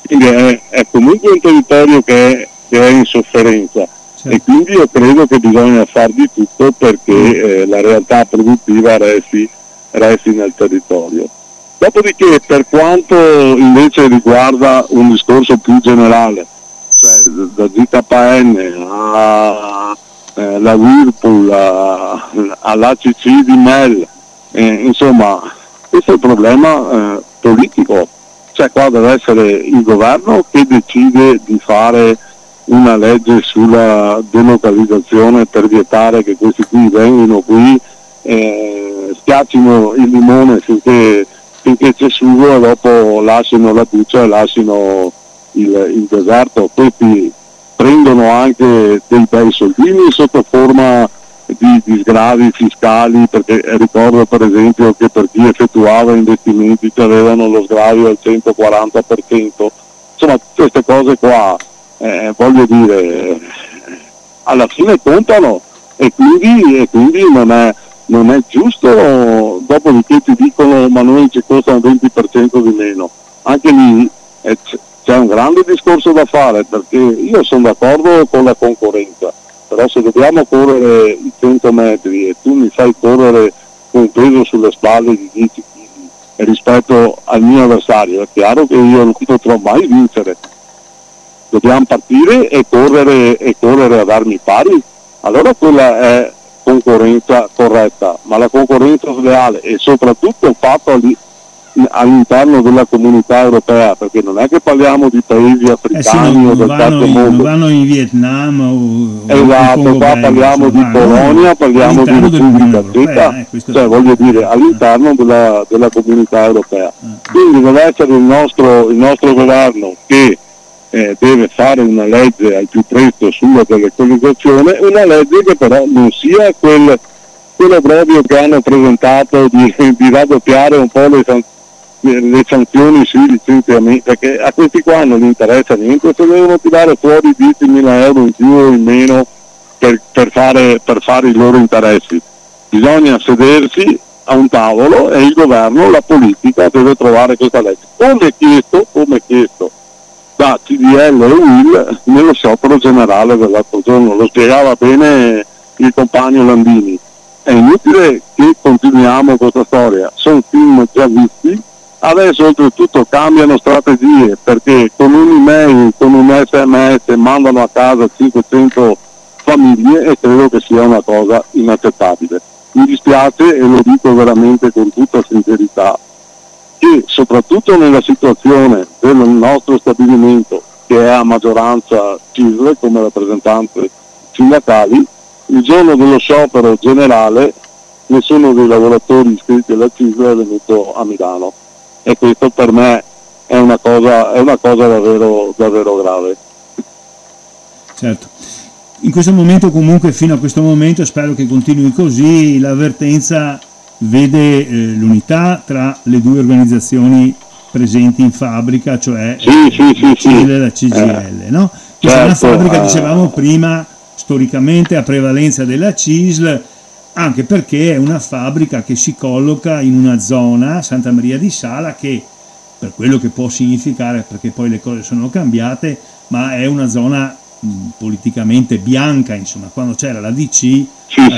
quindi è, è comunque un territorio che è, che è in sofferenza. E quindi io credo che bisogna fare di tutto perché mm. eh, la realtà produttiva resti, resti nel territorio. Dopodiché per quanto invece riguarda un discorso più generale, cioè da ZKN alla eh, Whirlpool all'ACC di Mel, eh, insomma questo è il problema eh, politico cioè qua deve essere il governo che decide di fare una legge sulla delocalizzazione per vietare che questi qui vengano qui, eh, schiaccino il limone finché, finché c'è sugo e dopo lasciano la buccia e lasciano il, il deserto. Questi prendono anche dei bei soldini sotto forma di, di, sgravi fiscali, perché ricordo per esempio che per chi effettuava investimenti che avevano lo sgravio al 140%, insomma queste cose qua, eh, voglio dire, alla fine contano e quindi, e quindi non, è, non, è, giusto dopodiché ti dicono ma noi ci costano 20% di meno. Anche lì eh, c'è un grande discorso da fare perché io sono d'accordo con la concorrenza, però se dobbiamo correre i 100 metri e tu mi fai correre con un peso sulle spalle di 10 kg rispetto al mio avversario, è chiaro che io non potrò mai vincere. Dobbiamo partire e correre, e correre ad armi pari, allora quella è concorrenza corretta, ma la concorrenza sleale e soprattutto fatto all'interno della comunità europea, perché non è che parliamo di paesi africani eh sì, non, o del terzo mondo. Non vanno in Vietnam o Esatto, qua Bello, parliamo di Polonia, parliamo di Repubblica Ceca, eh, cioè voglio dire all'interno della, della comunità europea. Eh. Quindi deve essere il nostro, il nostro governo che eh, deve fare una legge al più presto sulla telecommunicazione, una legge che però non sia quel, quello proprio che hanno presentato di, [LAUGHS] di raddoppiare un po' le, le sanzioni sui licenziamenti, perché a questi qua non interessa niente, se devono tirare fuori 10.000 euro in più o in meno per, per, fare, per fare i loro interessi. Bisogna sedersi a un tavolo e il governo, la politica deve trovare questa legge. Come chiesto, come chiesto da CDL e UIL nello sciopero generale dell'altro giorno, lo spiegava bene il compagno Landini. È inutile che continuiamo questa storia, sono film già visti, adesso oltretutto cambiano strategie perché con un email, con un sms mandano a casa 500 famiglie e credo che sia una cosa inaccettabile. Mi dispiace e lo dico veramente con tutta sincerità, che soprattutto nella situazione del nostro stabilimento che è a maggioranza CISL come rappresentanze sindacali, il giorno dello sciopero generale nessuno dei lavoratori iscritti alla CISL è venuto a Milano e questo per me è una cosa, è una cosa davvero, davvero grave. Certo. In questo momento comunque fino a questo momento spero che continui così, l'avvertenza vede eh, l'unità tra le due organizzazioni presenti in fabbrica, cioè sì, sì, sì, e la CGL. Eh, no? Certo, una fabbrica, eh. dicevamo prima, storicamente a prevalenza della CISL, anche perché è una fabbrica che si colloca in una zona, Santa Maria di Sala, che per quello che può significare, perché poi le cose sono cambiate, ma è una zona politicamente bianca, insomma, quando c'era la DC, sì,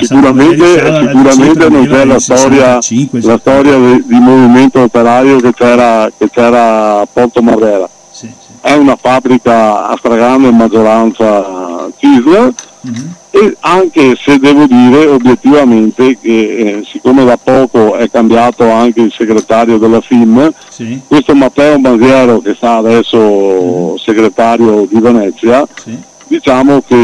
sicuramente, Sala, sicuramente non c'è la storia, 65, la storia di, di, movimento operaio che c'era, che c'era a Porto Marrera. Sì, sì. È una fabbrica a stragrande maggioranza CISL mm-hmm. E anche se devo dire obiettivamente che eh, siccome da poco è cambiato anche il segretario della FIM, sì. questo Matteo Masiero che sta adesso mm-hmm. segretario di Venezia, diciamo che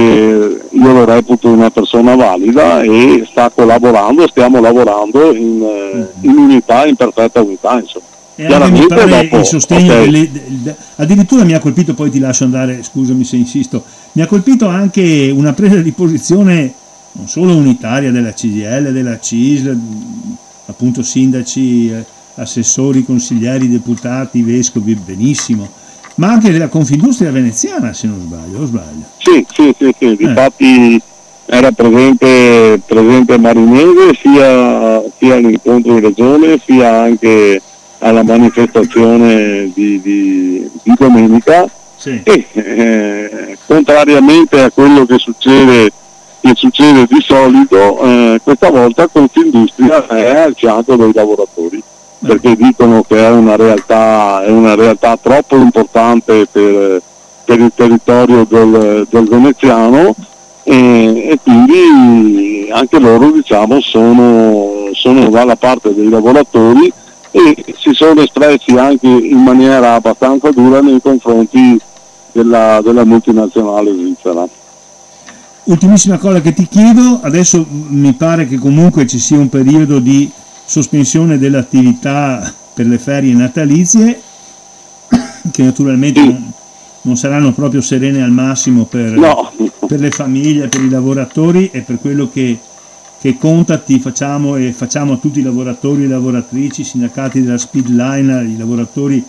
io lo reputo una persona valida e sta collaborando, stiamo lavorando in, mm-hmm. in unità, in perfetta unità. Insomma. E anche mi pare il sostegno, okay. delle, de, addirittura mi ha colpito, poi ti lascio andare, scusami se insisto, mi ha colpito anche una presa di posizione non solo unitaria della CGL, della CISL, appunto sindaci, eh, assessori, consiglieri, deputati, vescovi, benissimo, ma anche della Confindustria veneziana, se non sbaglio, o sbaglio? Sì, sì, sì, sì. Eh. infatti era presente, presente Marinese sia, sia all'incontro in regione sia anche alla manifestazione di, di, di domenica sì. e eh, contrariamente a quello che succede, che succede di solito, eh, questa volta Confindustria è al fianco dei lavoratori perché dicono che è una realtà, è una realtà troppo importante per, per il territorio del, del veneziano e, e, quindi anche loro diciamo, sono, sono dalla parte dei lavoratori e si sono espressi anche in maniera abbastanza dura nei confronti della, della multinazionale svizzera. Ultimissima cosa che ti chiedo, adesso mi pare che comunque ci sia un periodo di sospensione dell'attività per le ferie natalizie, che naturalmente sì. non, non, saranno proprio serene al massimo per, no. per, le famiglie, per i lavoratori e per quello che, che conta ti facciamo e facciamo a tutti i lavoratori e lavoratrici, i sindacati della Speedline, i lavoratori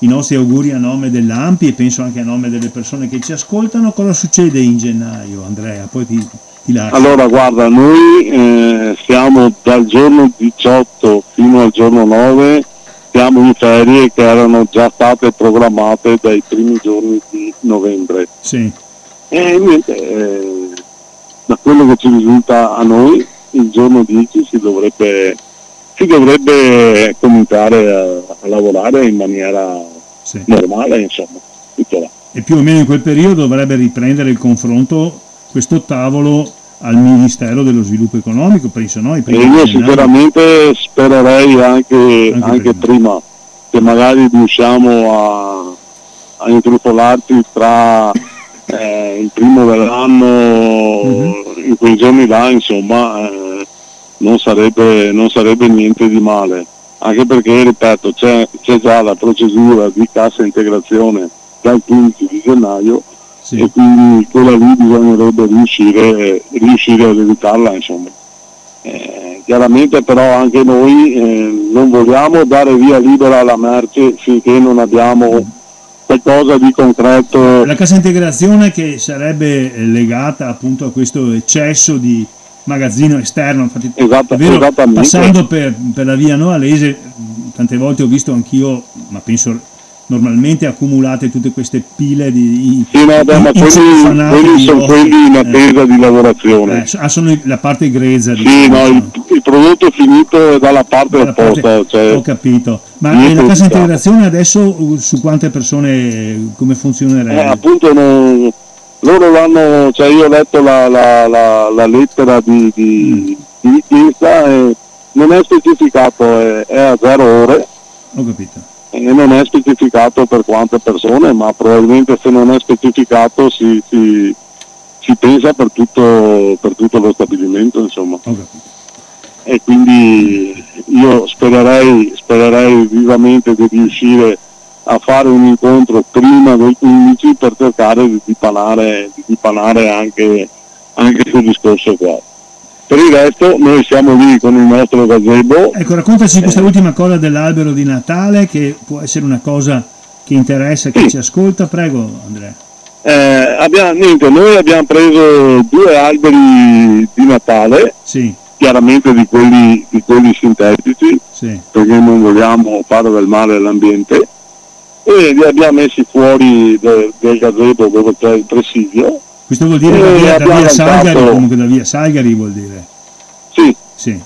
i nostri auguri a nome dell'AMPI e penso anche a nome delle persone che ci ascoltano. Cosa succede in gennaio, Andrea? Poi ti, ti lascio. Allora, guarda, noi eh, siamo dal giorno 18 fino al giorno 9, siamo in ferie che erano già state programmate dai primi giorni di novembre. Sì. E niente, eh, da quello che ci risulta a noi, il giorno 10 si dovrebbe si dovrebbe cominciare a, a lavorare in maniera sì. normale, insomma, tutto là. E più o meno in quel periodo dovrebbe riprendere il confronto questo tavolo al Ministero dello Sviluppo Economico, penso no? E io sinceramente spererei anche, anche, anche prima. prima. che magari riusciamo a, a intrufolarci tra eh, il primo dell'anno, uh-huh. in quei giorni là, insomma, eh, non sarebbe, non sarebbe niente di male, anche perché, ripeto, c'è, c'è già la procedura di cassa integrazione dal 15 di gennaio sì. e quindi quella lì bisognerebbe riuscire, riuscire ad evitarla insomma. Eh, chiaramente però anche noi eh, non vogliamo dare via libera alla merce finché non abbiamo qualcosa di concreto. La cassa integrazione che sarebbe legata appunto a questo eccesso di, magazzino esterno, infatti esatto, vero, passando per, per, la via Noalese, tante volte ho visto anch'io, ma penso normalmente accumulate tutte queste pile di sì, no, beh, ma quelli, quelli sono quelli in attesa eh, di lavorazione. Eh, ah, sono la parte grezza sì, diciamo, no, il, il, prodotto finito è dalla parte dalla parte, cioè, ho capito. Ma la cassa integrazione adesso uh, su quante persone come funzionerebbe? Eh, appunto non loro l'hanno, cioè io ho letto la, la, la, la lettera di, di, di, richiesta e non è specificato, è, è, a zero ore. Ho capito. E non è specificato per quante persone, ma probabilmente se non è specificato si, si, si pensa per tutto, per tutto, lo stabilimento, insomma. Ho capito. E quindi io spererei, spererei vivamente di riuscire a fare un incontro prima del 15 per cercare di dipanare, di dipanare anche, anche sul discorso qua. Per il resto noi siamo lì con il nostro gazebo. Ecco, raccontaci questa eh. ultima cosa dell'albero di Natale che può essere una cosa che interessa chi sì. ci ascolta. Prego Andrea. Eh, abbiamo, niente, noi abbiamo preso due alberi di Natale, sì. chiaramente di quelli, di quelli sintetici, sì. perché non vogliamo fare del male all'ambiente e li abbiamo messi fuori de, del gazebo dove c'è il presidio. Questo vuol dire da via, da via Salgari, comunque da via Salgari vuol dire? Sì. sì.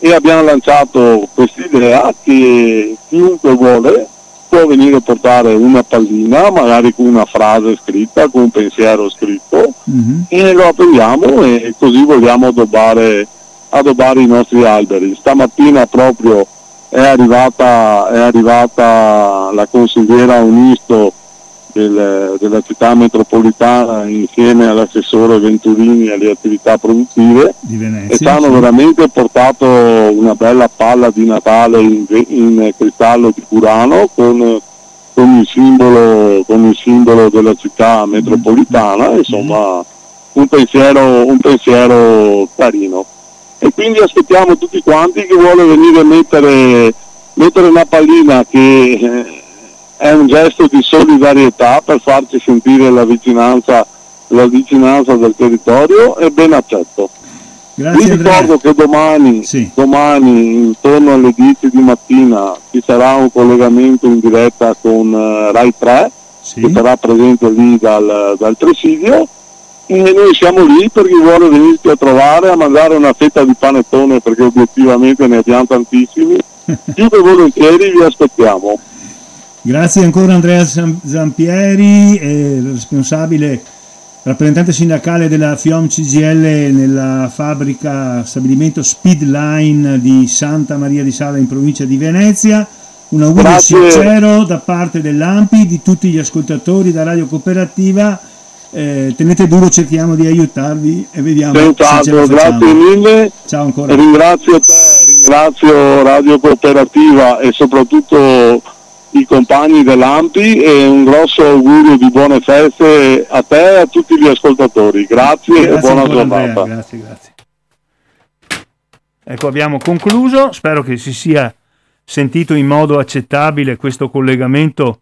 E abbiamo lanciato questa idea che chiunque vuole può venire a portare una pallina, magari con una frase scritta, con un pensiero scritto, mm-hmm. e lo apriamo e così vogliamo addobbare, addobbare i nostri alberi. Stamattina proprio è arrivata, è arrivata la consigliera Unisto del, della città metropolitana insieme all'assessore Venturini alle attività produttive Venezia, e ci hanno sì. veramente portato una bella palla di Natale in, in cristallo di Curano con, con, il simbolo, con, il simbolo, della città metropolitana, mm. insomma un pensiero, un pensiero carino e quindi aspettiamo tutti quanti che vuole venire a mettere, mettere una pallina che eh, è un gesto di solidarietà per farci sentire la vicinanza, la vicinanza del territorio e ben accetto. Grazie, Vi ricordo che domani, sì. domani, intorno alle 10 di mattina ci sarà un collegamento in diretta con uh, Rai 3 sì. che sarà presente lì dal, dal presidio e noi siamo lì per chi vuole venirci a trovare a mandare una fetta di panettone perché obiettivamente ne abbiamo tantissimi. [LAUGHS] Più che volentieri vi aspettiamo. Grazie ancora Andrea Zampieri eh, responsabile rappresentante sindacale della FIOM CGL nella fabbrica stabilimento Speedline di Santa Maria di Sala in provincia di Venezia. Un augurio Grazie. sincero da parte dell'AMPI, di tutti gli ascoltatori da Radio Cooperativa eh, tenete duro, cerchiamo di aiutarvi e vediamo Senz'altro, grazie mille. Ciao ancora. Ringrazio te, ringrazio Radio Cooperativa e soprattutto i compagni dell'AMPI e un grosso augurio di buone feste a te e a tutti gli ascoltatori. Grazie, grazie e buona giornata. Grazie, grazie. Ecco, abbiamo concluso, spero che si sia sentito in modo accettabile questo collegamento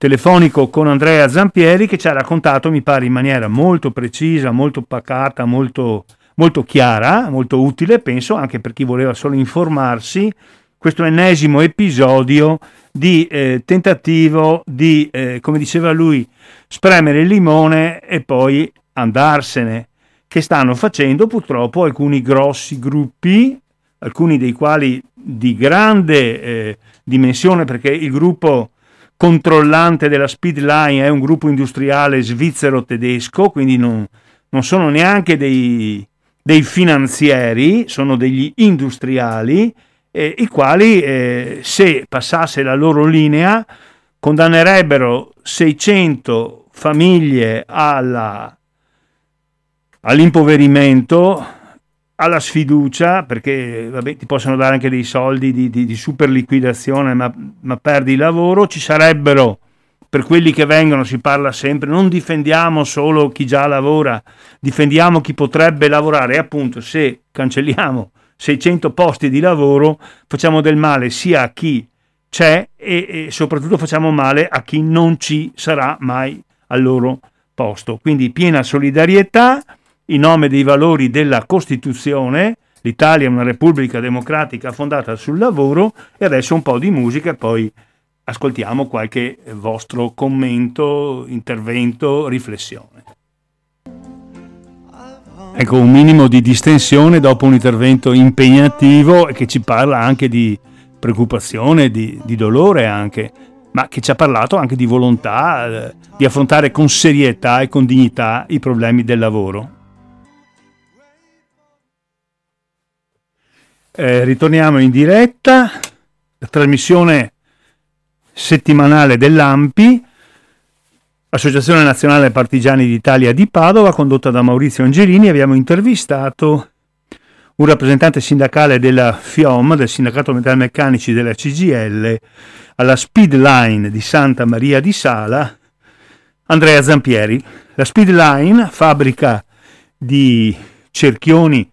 telefonico con Andrea Zampieri che ci ha raccontato, mi pare, in maniera molto precisa, molto pacata, molto, molto chiara, molto utile, penso anche per chi voleva solo informarsi, questo ennesimo episodio di eh, tentativo di, eh, come diceva lui, spremere il limone e poi andarsene, che stanno facendo purtroppo alcuni grossi gruppi, alcuni dei quali di grande eh, dimensione, perché il gruppo controllante della Speedline è un gruppo industriale svizzero-tedesco, quindi non, non sono neanche dei, dei, finanzieri, sono degli industriali, eh, i quali eh, se passasse la loro linea condannerebbero 600 famiglie alla, all'impoverimento, alla sfiducia, perché vabbè, ti possono dare anche dei soldi di, di, di super liquidazione, ma, ma perdi il lavoro, ci sarebbero per quelli che vengono si parla sempre, non difendiamo solo chi già lavora, difendiamo chi potrebbe lavorare e appunto se cancelliamo 600 posti di lavoro facciamo del male sia a chi c'è e, e soprattutto facciamo male a chi non ci sarà mai al loro posto. Quindi piena solidarietà in nome dei valori della Costituzione. L'Italia è una repubblica democratica fondata sul lavoro e adesso un po' di musica e poi ascoltiamo qualche vostro commento, intervento, riflessione. Ecco, un minimo di distensione dopo un intervento impegnativo che ci parla anche di preoccupazione, di, di dolore anche, ma che ci ha parlato anche di volontà eh, di affrontare con serietà e con dignità i problemi del lavoro. Eh, ritorniamo in diretta, la trasmissione settimanale dell'AMPI, Associazione Nazionale Partigiani d'Italia di Padova, condotta da Maurizio Angelini. Abbiamo intervistato un rappresentante sindacale della FIOM, del Sindacato Metalmeccanici della CGL, alla Speedline di Santa Maria di Sala, Andrea Zampieri. La Speedline, fabbrica di cerchioni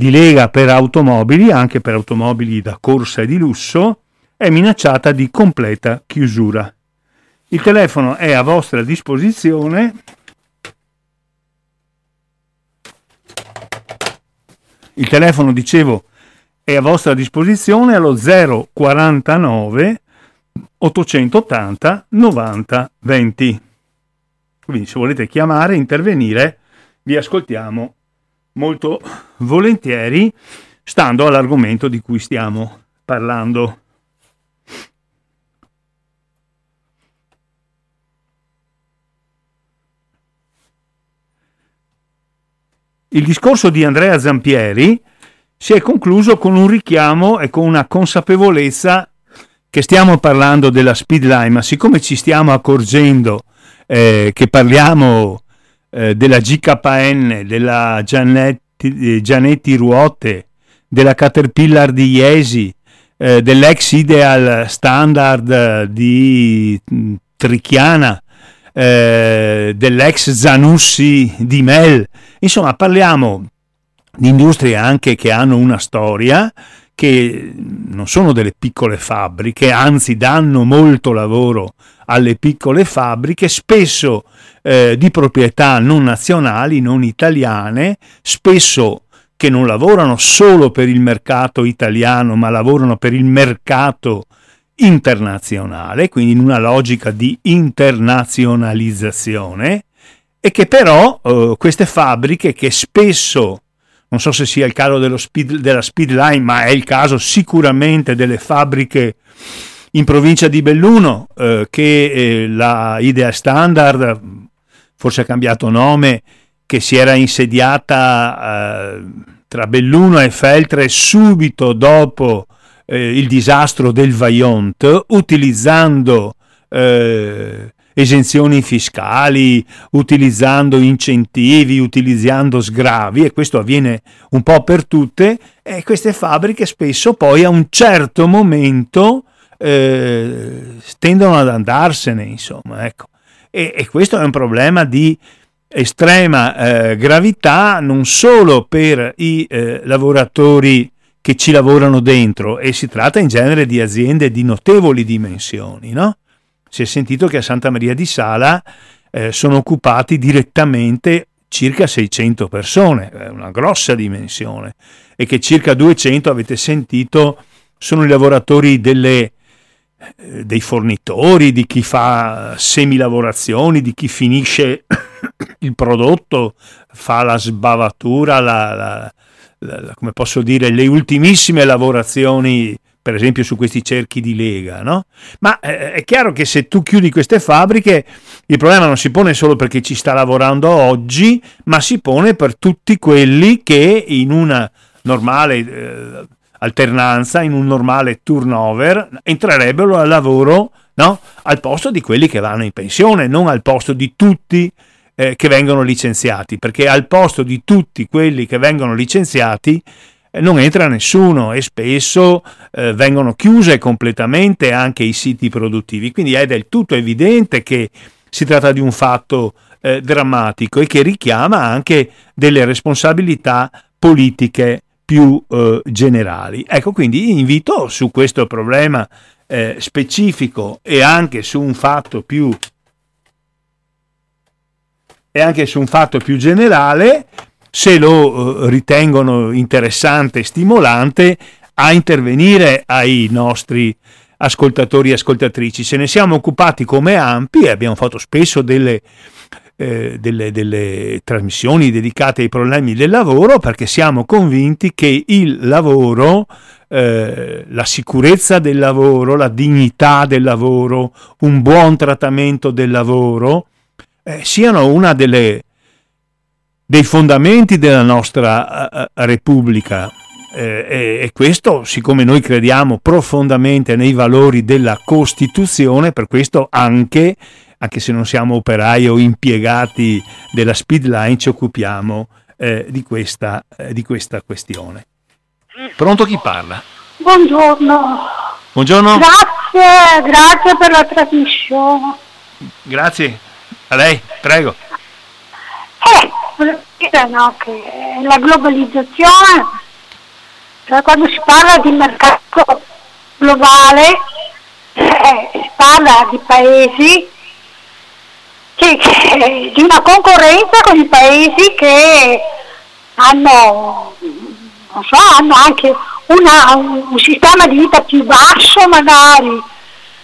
di lega per automobili, anche per automobili da corsa e di lusso, è minacciata di completa chiusura. Il telefono è a vostra disposizione Il telefono, dicevo, è a vostra disposizione allo 049 880 90 20. Quindi se volete chiamare, intervenire, vi ascoltiamo molto volentieri, stando all'argomento di cui stiamo parlando. Il discorso di Andrea Zampieri si è concluso con un richiamo e con una consapevolezza che stiamo parlando della speedline, ma siccome ci stiamo accorgendo eh, che parliamo eh, della GKN, della Gianetti, eh, Ruote, della Caterpillar di Iesi, eh, dell'ex Ideal Standard di mm, Trichiana, eh, dell'ex Zanussi di Mel. Insomma, parliamo di industrie anche che hanno una storia, che non sono delle piccole fabbriche, anzi danno molto lavoro alle piccole fabbriche, spesso eh, di proprietà non nazionali, non italiane, spesso che non lavorano solo per il mercato italiano, ma lavorano per il mercato internazionale, quindi in una logica di internazionalizzazione, e che però eh, queste fabbriche che spesso, non so se sia il caso speed, della Speedline, ma è il caso sicuramente delle fabbriche in provincia di Belluno, eh, che eh, la Idea Standard, forse ha cambiato nome, che si era insediata eh, tra Belluno e Feltre subito dopo eh, il disastro del Vaillant utilizzando eh, esenzioni fiscali, utilizzando incentivi, utilizzando sgravi e questo avviene un po' per tutte e queste fabbriche spesso poi a un certo momento eh, tendono ad andarsene, insomma, ecco. E, e, questo è un problema di estrema eh, gravità non solo per i eh, lavoratori che ci lavorano dentro e si tratta in genere di aziende di notevoli dimensioni. No? Si è sentito che a Santa Maria di Sala eh, sono occupati direttamente circa 600 persone, una grossa dimensione, e che circa 200, avete sentito, sono i lavoratori delle, dei fornitori, di chi fa semilavorazioni, di chi finisce [COUGHS] il prodotto, fa la sbavatura, la, la, la, come posso dire, le ultimissime lavorazioni per esempio su questi cerchi di lega, no? Ma eh, è chiaro che se tu chiudi queste fabbriche, il problema non si pone solo perché ci sta lavorando oggi, ma si pone per tutti quelli che in una normale eh, alternanza, in un normale turnover, entrerebbero al lavoro no? al posto di quelli che vanno in pensione, non al posto di tutti eh, che vengono licenziati, perché al posto di tutti quelli che vengono licenziati eh, non entra nessuno e spesso eh, vengono chiuse completamente anche i siti produttivi. Quindi è del tutto evidente che si tratta di un fatto eh, drammatico e che richiama anche delle responsabilità politiche più eh, generali. Ecco, quindi invito su questo problema eh, specifico e anche su un fatto più e anche su un fatto più generale se lo eh, ritengono interessante e stimolante, a intervenire ai nostri ascoltatori e ascoltatrici. Se ne siamo occupati come AMPI e abbiamo fatto spesso delle, eh, delle, delle, trasmissioni dedicate ai problemi del lavoro perché siamo convinti che il lavoro, eh, la sicurezza del lavoro, la dignità del lavoro, un buon trattamento del lavoro eh, siano delle dei fondamenti della nostra uh, Repubblica. Eh, e, e, questo, siccome noi crediamo profondamente nei valori della Costituzione, per questo anche, anche se non siamo operai o impiegati della Speedline, ci occupiamo eh, di, questa, eh, di questa questione. Pronto chi parla? Buongiorno. Buongiorno. Grazie, grazie per la trasmissione. Grazie. A lei, prego. Eh, volevo dire no, che la globalizzazione, cioè quando si parla di mercato globale, eh, si parla di paesi che, che, di una concorrenza con i paesi che hanno, so, hanno anche una, un, un, sistema di vita più basso magari,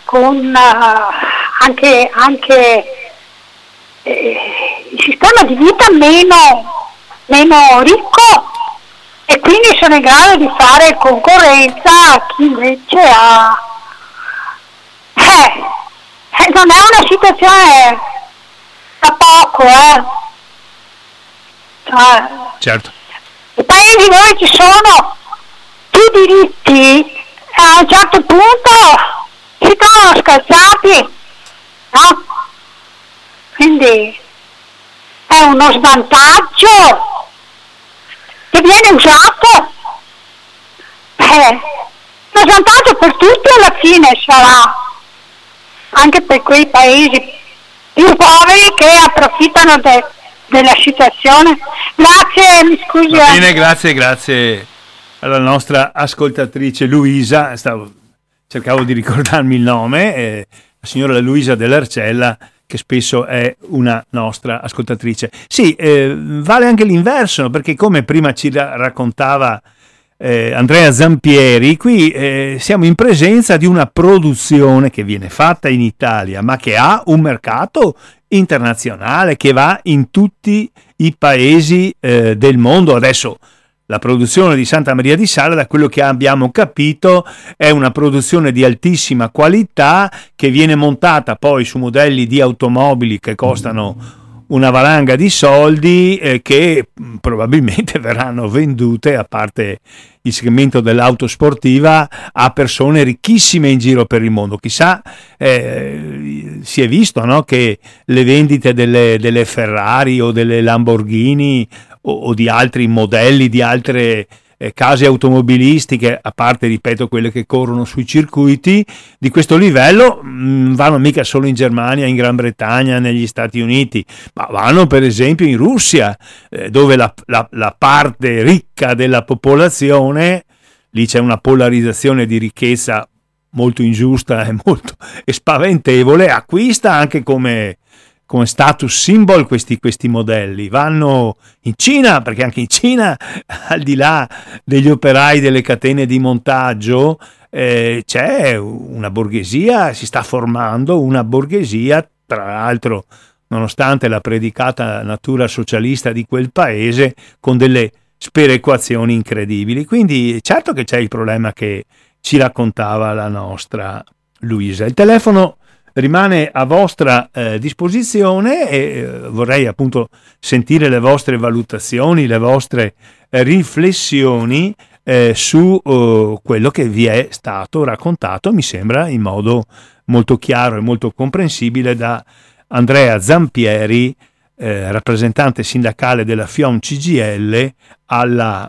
con uh, anche, anche eh, il sistema di vita meno, meno ricco e quindi sono in grado di fare concorrenza a chi invece ha... Eh, eh, non è una situazione da poco, eh. Cioè, certo. I paesi dove ci sono più diritti a un certo punto si trovano scalzati, no? Quindi è uno svantaggio che viene usato. Eh, uno svantaggio per tutti alla fine sarà, anche per quei paesi più poveri che approfittano de, della situazione. Grazie, mi scusi. Va bene, grazie, grazie alla nostra ascoltatrice Luisa, Stavo, cercavo di ricordarmi il nome, eh, la signora Luisa dell'Arcella che spesso è una nostra ascoltatrice. Sì, eh, vale anche l'inverso, perché come prima ci raccontava eh, Andrea Zampieri, qui eh, siamo in presenza di una produzione che viene fatta in Italia, ma che ha un mercato internazionale che va in tutti i paesi eh, del mondo. Adesso la produzione di Santa Maria di Sala, da quello che abbiamo capito, è una produzione di altissima qualità che viene montata poi su modelli di automobili che costano una valanga di soldi eh, che probabilmente [LAUGHS] verranno vendute, a parte il segmento dell'auto sportiva, a persone ricchissime in giro per il mondo. Chissà, eh, si è visto no, che le vendite delle, delle Ferrari o delle Lamborghini o, o di altri modelli, di altre eh, case automobilistiche, a parte, ripeto, quelle che corrono sui circuiti, di questo livello mh, mm, vanno mica solo in Germania, in Gran Bretagna, negli Stati Uniti, ma vanno per esempio in Russia, eh, dove la, la, la parte ricca della popolazione lì c'è una polarizzazione di ricchezza molto ingiusta [LAUGHS] e molto e spaventevole, acquista anche come, come status symbol questi, questi, modelli. Vanno in Cina, perché anche in Cina, [LAUGHS] al di là degli operai delle catene di montaggio, eh, c'è una borghesia, si sta formando una borghesia, tra l'altro nonostante la predicata natura socialista di quel paese, con delle sperequazioni incredibili. Quindi certo che c'è il problema che ci raccontava la nostra Luisa. Il telefono rimane a vostra eh, disposizione e eh, vorrei appunto sentire le vostre valutazioni, le vostre eh, riflessioni eh, su uh, quello che vi è stato raccontato, mi sembra in modo molto chiaro e molto comprensibile da Andrea Zampieri, rappresentante sindacale della FIOM CGL alla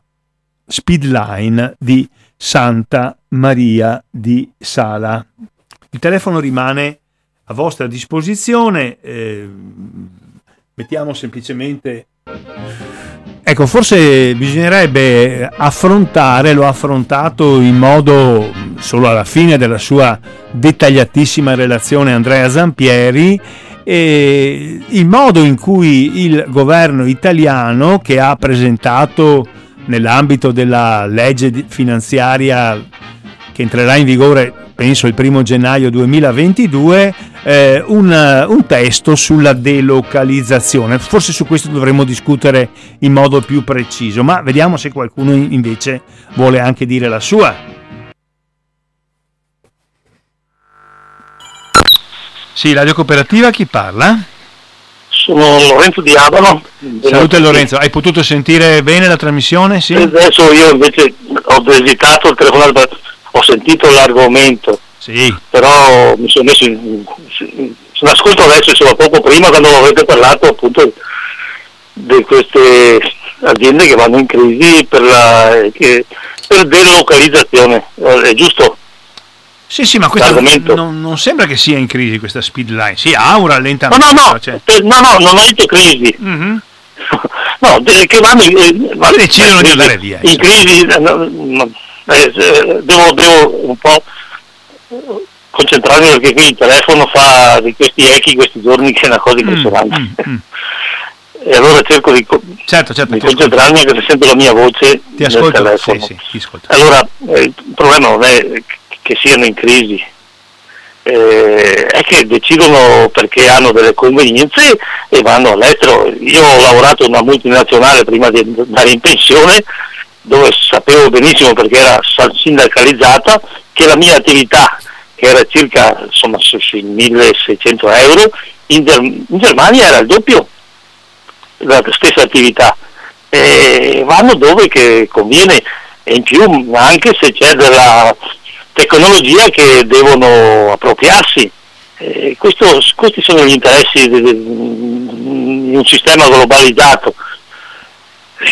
Speedline di Santa Maria di Sala. Il telefono rimane a vostra disposizione, eh, mettiamo semplicemente... Ecco, forse bisognerebbe affrontare, l'ho affrontato in modo solo alla fine della sua dettagliatissima relazione Andrea Zampieri, il modo in cui il governo italiano che ha presentato nell'ambito della legge finanziaria che entrerà in vigore penso il primo gennaio 2022 eh, un, un testo sulla delocalizzazione forse su questo dovremmo discutere in modo più preciso ma vediamo se qualcuno invece vuole anche dire la sua Sì, Radio Cooperativa, chi parla? Sono Lorenzo di Abano. Salute Lorenzo, hai potuto sentire bene la trasmissione? Sì? Adesso io invece ho esitato il telefono, ho sentito l'argomento, sì. però mi sono messo in, in, in ascolto adesso, insomma poco prima quando avete parlato appunto di queste aziende che vanno in crisi per, la, che, per delocalizzazione, è giusto? Sì, sì, ma questo non, non, sembra che sia in crisi questa speedline, sì, ha un rallentamento. No, no, no, cioè... no, no non ho detto crisi. Mm-hmm. [LAUGHS] no, che vanno, eh, vanno decidono di andare via. In crisi, no, eh, devo, devo, un po' concentrarmi perché qui il telefono fa di questi echi questi giorni che è una cosa mm, impressionante. Mm, mm, e allora cerco di, certo, certo, di concentrarmi perché sento la mia voce ti ascolto, nel telefono. Sì, sì, allora, eh, il problema non è che siano in crisi, eh, è che decidono perché hanno delle convenienze e vanno all'estero. Io ho lavorato in una multinazionale prima di andare in pensione dove sapevo benissimo perché era sindacalizzata che la mia attività che era circa insomma, sui 1600 euro in, Germ- in Germania era il doppio della stessa attività e vanno dove conviene e in più anche se c'è della tecnologia che devono appropriarsi. Questo, questi sono gli interessi di, di un sistema globalizzato.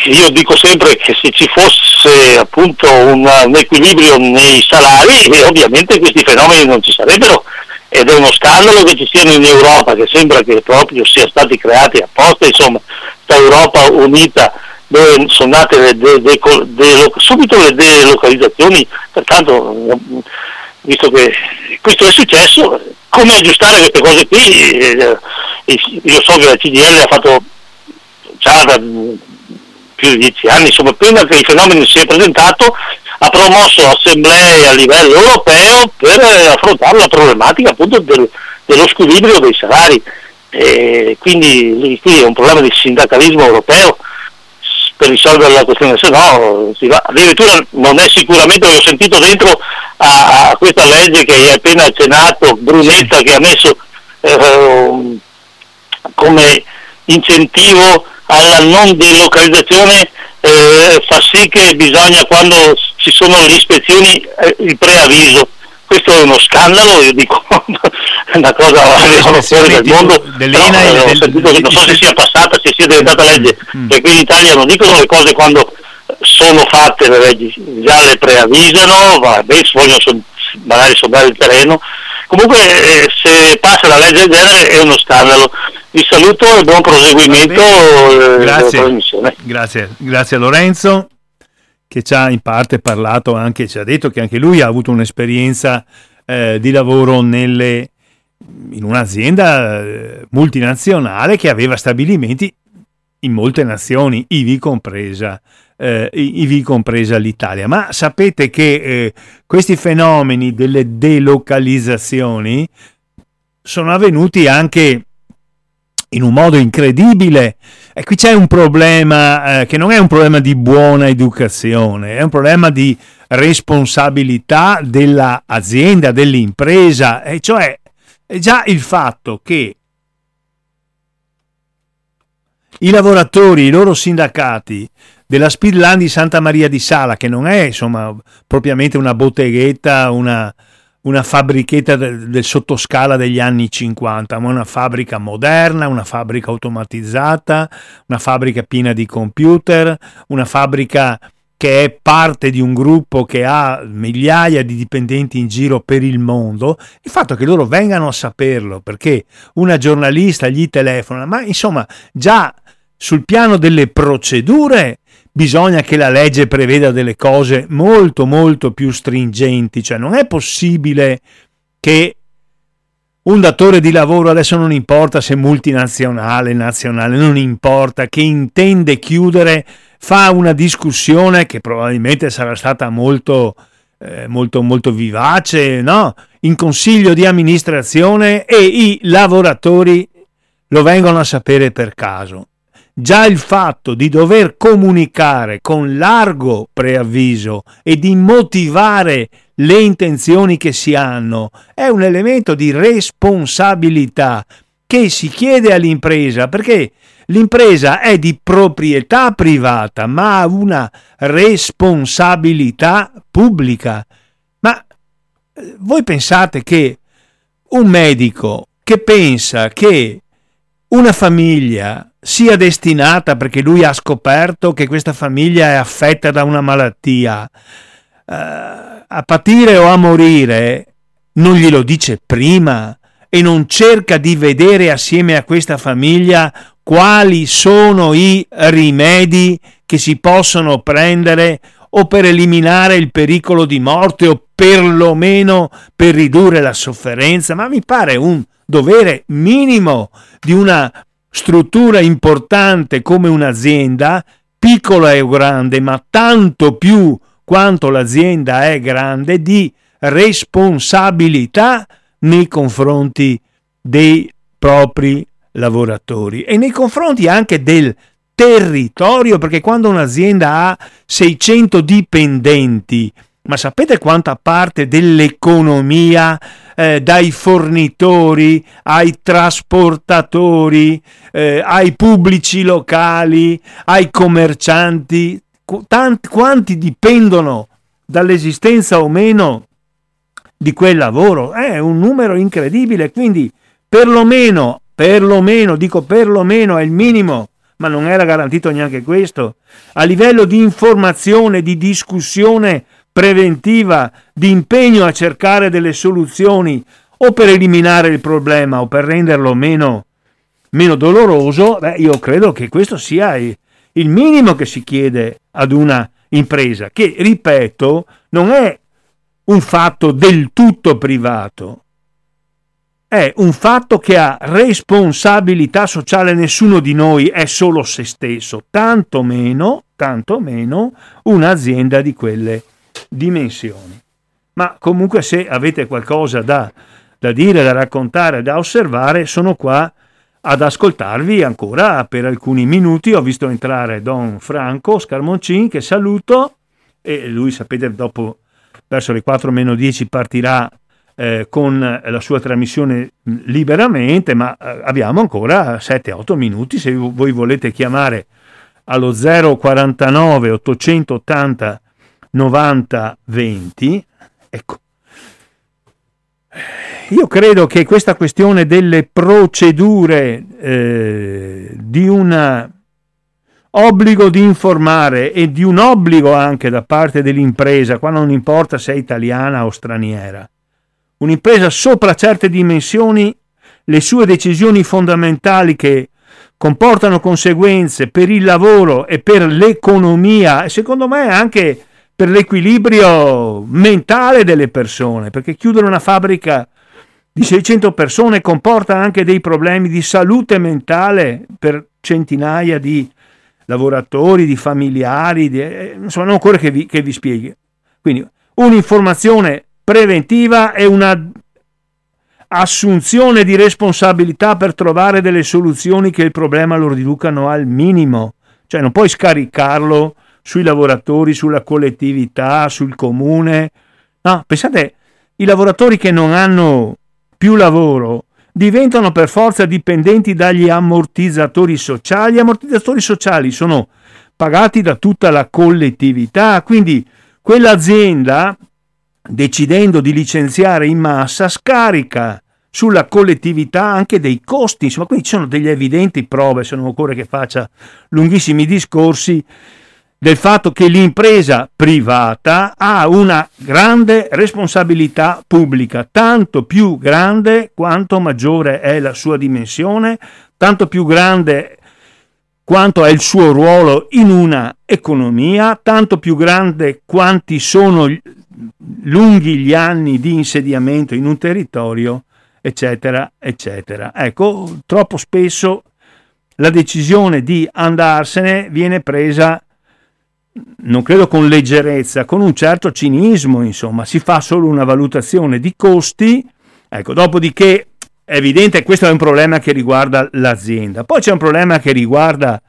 Io dico sempre che se ci fosse appunto un, un equilibrio nei salari, eh, ovviamente questi fenomeni non ci sarebbero ed è uno scandalo che ci siano in Europa, che sembra che proprio siano stati creati apposta, insomma, questa Europa unita dove sono nate le de, de, de, subito le delocalizzazioni, pertanto visto che questo è successo, come aggiustare queste cose qui? Eh, io so che la CDL ha fatto già da più di dieci anni, insomma prima che il fenomeno si è presentato ha promosso assemblee a livello europeo per affrontare la problematica appunto del, dello squilibrio dei salari. E quindi qui è un problema di sindacalismo europeo per risolvere la questione, se no si va. addirittura non è sicuramente, l'ho sentito dentro a, a, questa legge che hai appena accennato, Brunetta, che ha messo eh, come incentivo alla non delocalizzazione eh, fa sì che bisogna quando ci sono le ispezioni eh, il preavviso. Questo è uno scandalo, io dico [LAUGHS] una cosa fuori del mondo, però, eh, sentito che non so se sia passata, se sia diventata legge, mm. perché in Italia non dicono le cose quando sono fatte le leggi, già le preavvisano, vabbè, vogliono son, magari sondare il terreno, comunque eh, se passa la legge del genere è uno scandalo. Vi saluto e buon proseguimento eh, grazie. Grazie, grazie Lorenzo. che ci ha in parte parlato anche, ci ha detto che anche lui ha avuto un'esperienza eh, di lavoro nelle, in un'azienda eh, multinazionale che aveva stabilimenti in molte nazioni, ivi compresa, eh, ivi compresa l'Italia. Ma sapete che eh, questi fenomeni delle delocalizzazioni sono avvenuti anche in un modo incredibile. E qui c'è un problema eh, che non è un problema di buona educazione, è un problema di responsabilità dell'azienda, dell'impresa, e cioè già il fatto che i lavoratori, i loro sindacati della Speedland di Santa Maria di Sala, che non è insomma propriamente una botteghetta, una, una fabbrichetta del, del, sottoscala degli anni 50, ma una fabbrica moderna, una fabbrica automatizzata, una fabbrica piena di computer, una fabbrica che è parte di un gruppo che ha migliaia di dipendenti in giro per il mondo, il fatto che loro vengano a saperlo perché una giornalista gli telefona, ma insomma già sul piano delle procedure bisogna che la legge preveda delle cose molto molto più stringenti, cioè non è possibile che un datore di lavoro, adesso non importa se multinazionale, nazionale, non importa, che intende chiudere, fa una discussione che probabilmente sarà stata molto, eh, molto, molto vivace, no? in consiglio di amministrazione e i lavoratori lo vengono a sapere per caso. Già il fatto di dover comunicare con largo preavviso e di motivare le intenzioni che si hanno è un elemento di responsabilità che si chiede all'impresa perché l'impresa è di proprietà privata ma ha una responsabilità pubblica. Ma eh, voi pensate che un medico che pensa che una famiglia sia destinata, perché lui ha scoperto che questa famiglia è affetta da una malattia, eh, a patire o a morire, non glielo dice prima e non cerca di vedere assieme a questa famiglia quali sono i rimedi che si possono prendere o per eliminare il pericolo di morte o perlomeno per ridurre la sofferenza, ma mi pare un dovere minimo di una struttura importante come un'azienda, piccola o grande, ma tanto più quanto l'azienda è grande, di responsabilità nei confronti dei propri lavoratori e nei confronti anche del territorio, perché quando un'azienda ha 600 dipendenti, ma sapete quanta parte dell'economia eh, dai fornitori ai trasportatori, eh, ai pubblici locali, ai commercianti, tanti, quanti dipendono dall'esistenza o meno di quel lavoro? È un numero incredibile, quindi perlomeno, perlomeno, dico perlomeno è il minimo ma non era garantito neanche questo. A livello di informazione, di discussione preventiva, di impegno a cercare delle soluzioni o per eliminare il problema o per renderlo meno, meno doloroso, beh, io credo che questo sia il, minimo che si chiede ad una impresa, che, ripeto, non è un fatto del tutto privato, è un fatto che ha responsabilità sociale, nessuno di noi è solo se stesso, tanto meno un'azienda di quelle dimensioni. Ma comunque se avete qualcosa da, da dire, da raccontare, da osservare, sono qua ad ascoltarvi ancora per alcuni minuti. Ho visto entrare Don Franco Scarmoncin, che saluto, e lui sapete dopo verso le 4 meno 10 partirà eh, con la sua trasmissione liberamente, ma eh, abbiamo ancora 7-8 minuti se voi volete chiamare allo 049 880 90-20. Ecco, io credo che questa questione delle procedure eh, di un obbligo di informare e di un obbligo anche da parte dell'impresa, qua non importa se è italiana o straniera, un'impresa sopra certe dimensioni, le sue decisioni fondamentali che comportano conseguenze per il lavoro e per l'economia e secondo me anche per l'equilibrio mentale delle persone, perché chiudere una fabbrica di 600 persone comporta anche dei problemi di salute mentale per centinaia di lavoratori, di familiari, di, eh, insomma non occorre che vi, che vi spieghi. Quindi un'informazione preventiva e una assunzione di responsabilità per trovare delle soluzioni che il problema lo riducano al minimo. Cioè non puoi scaricarlo sui lavoratori, sulla collettività, sul comune. No, pensate, i lavoratori che non hanno più lavoro diventano per forza dipendenti dagli ammortizzatori sociali. Gli ammortizzatori sociali sono pagati da tutta la collettività, quindi quell'azienda, decidendo di licenziare in massa, scarica sulla collettività anche dei costi. Insomma, qui ci sono delle evidenti prove, se non occorre che faccia lunghissimi discorsi, del fatto che l'impresa privata ha una grande responsabilità pubblica, tanto più grande quanto maggiore è la sua dimensione, tanto più grande quanto è il suo ruolo in una economia, tanto più grande quanti sono lunghi gli anni di insediamento in un territorio, eccetera, eccetera. Ecco, troppo spesso la decisione di andarsene viene presa non credo con leggerezza, con un certo cinismo, insomma, si fa solo una valutazione di costi, ecco, dopodiché è evidente che questo è un problema che riguarda l'azienda, poi c'è un problema che riguarda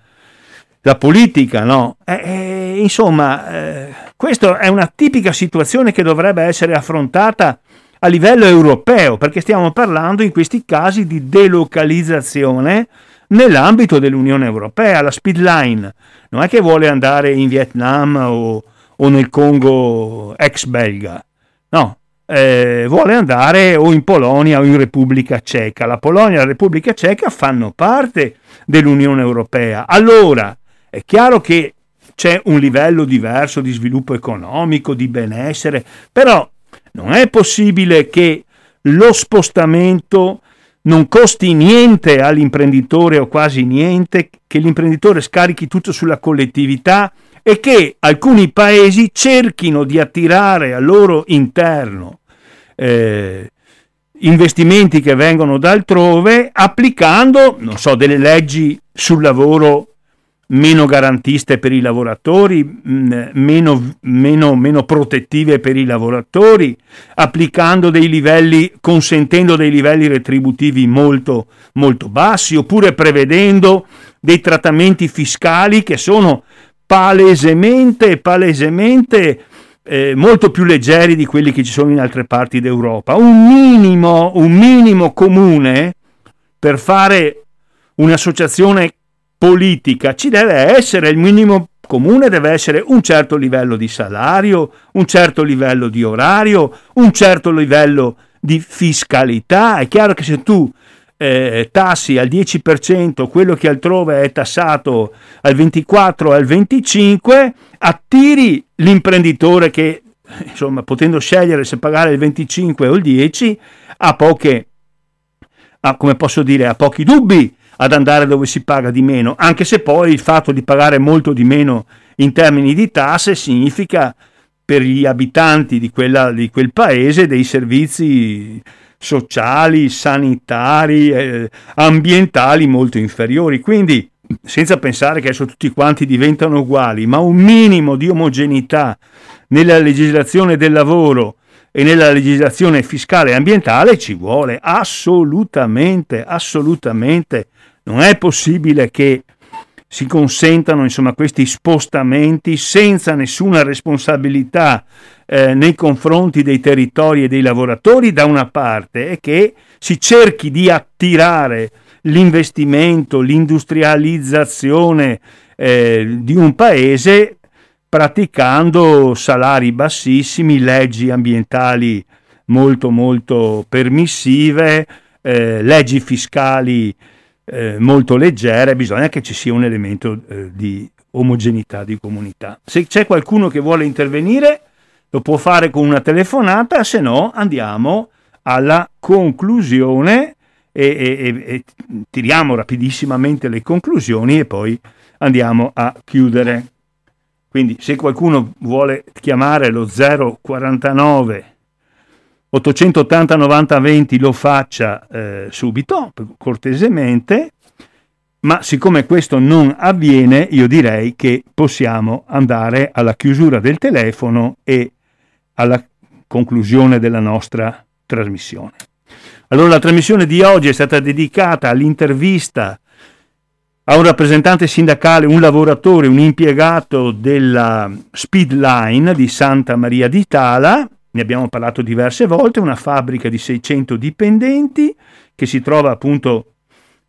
la politica, no? Eh, eh, insomma, eh, questa è una tipica situazione che dovrebbe essere affrontata a livello europeo, perché stiamo parlando in questi casi di delocalizzazione nell'ambito dell'Unione Europea. La Speedline non è che vuole andare in Vietnam o, o nel Congo ex belga, no, eh, vuole andare o in Polonia o in Repubblica Ceca. La Polonia e la Repubblica Ceca fanno parte dell'Unione Europea. Allora, è chiaro che c'è un livello diverso di sviluppo economico, di benessere, però non è possibile che lo spostamento non costi niente all'imprenditore o quasi niente, che l'imprenditore scarichi tutto sulla collettività e che alcuni paesi cerchino di attirare al loro interno eh, investimenti che vengono da altrove applicando, non so, delle leggi sul lavoro meno garantiste per i lavoratori, mm, meno, meno, meno, protettive per i lavoratori, applicando dei livelli, consentendo dei livelli retributivi molto, molto bassi, oppure prevedendo dei trattamenti fiscali che sono palesemente, palesemente eh, molto più leggeri di quelli che ci sono in altre parti d'Europa. Un minimo, un minimo comune per fare un'associazione politica ci deve essere il minimo comune deve essere un certo livello di salario, un certo livello di orario, un certo livello di fiscalità. È chiaro che se tu eh, tassi al 10% quello che altrove è tassato al 24 al 25, attiri l'imprenditore che, insomma, potendo scegliere se pagare il 25 o il 10, ha poche, ha, come posso dire, ha pochi dubbi ad andare dove si paga di meno, anche se poi il fatto di pagare molto di meno in termini di tasse significa per gli abitanti di, quella, di quel paese dei servizi sociali, sanitari, eh, ambientali molto inferiori. Quindi, senza pensare che adesso tutti quanti diventano uguali, ma un minimo di omogeneità nella legislazione del lavoro e nella legislazione fiscale e ambientale ci vuole assolutamente, assolutamente. Non è possibile che si consentano insomma, questi spostamenti senza nessuna responsabilità eh, nei confronti dei territori e dei lavoratori da una parte e che si cerchi di attirare l'investimento, l'industrializzazione eh, di un paese praticando salari bassissimi, leggi ambientali molto molto permissive, eh, leggi fiscali eh, molto leggere, bisogna che ci sia un elemento eh, di omogeneità di comunità. Se c'è qualcuno che vuole intervenire, lo può fare con una telefonata, se no andiamo alla conclusione e, e, e tiriamo rapidissimamente le conclusioni e poi andiamo a chiudere. Quindi se qualcuno vuole chiamare lo 049 880 90 20 lo faccia eh, subito, cortesemente, ma siccome questo non avviene, io direi che possiamo andare alla chiusura del telefono e alla conclusione della nostra trasmissione. Allora la trasmissione di oggi è stata dedicata all'intervista a un rappresentante sindacale, un lavoratore, un impiegato della Speedline di Santa Maria d'Itala, ne abbiamo parlato diverse volte, una fabbrica di 600 dipendenti che si trova appunto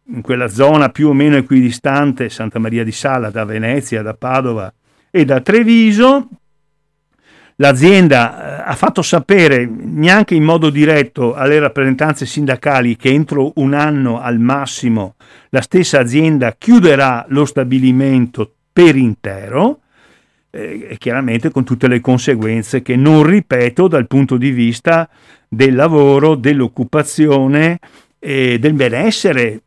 in quella zona più o meno equidistante, Santa Maria di Sala, da Venezia, da Padova e da Treviso. L'azienda eh, ha fatto sapere neanche in modo diretto alle rappresentanze sindacali che entro un anno al massimo la stessa azienda chiuderà lo stabilimento per intero eh, chiaramente con tutte le conseguenze che non ripeto dal punto di vista del lavoro, dell'occupazione e del benessere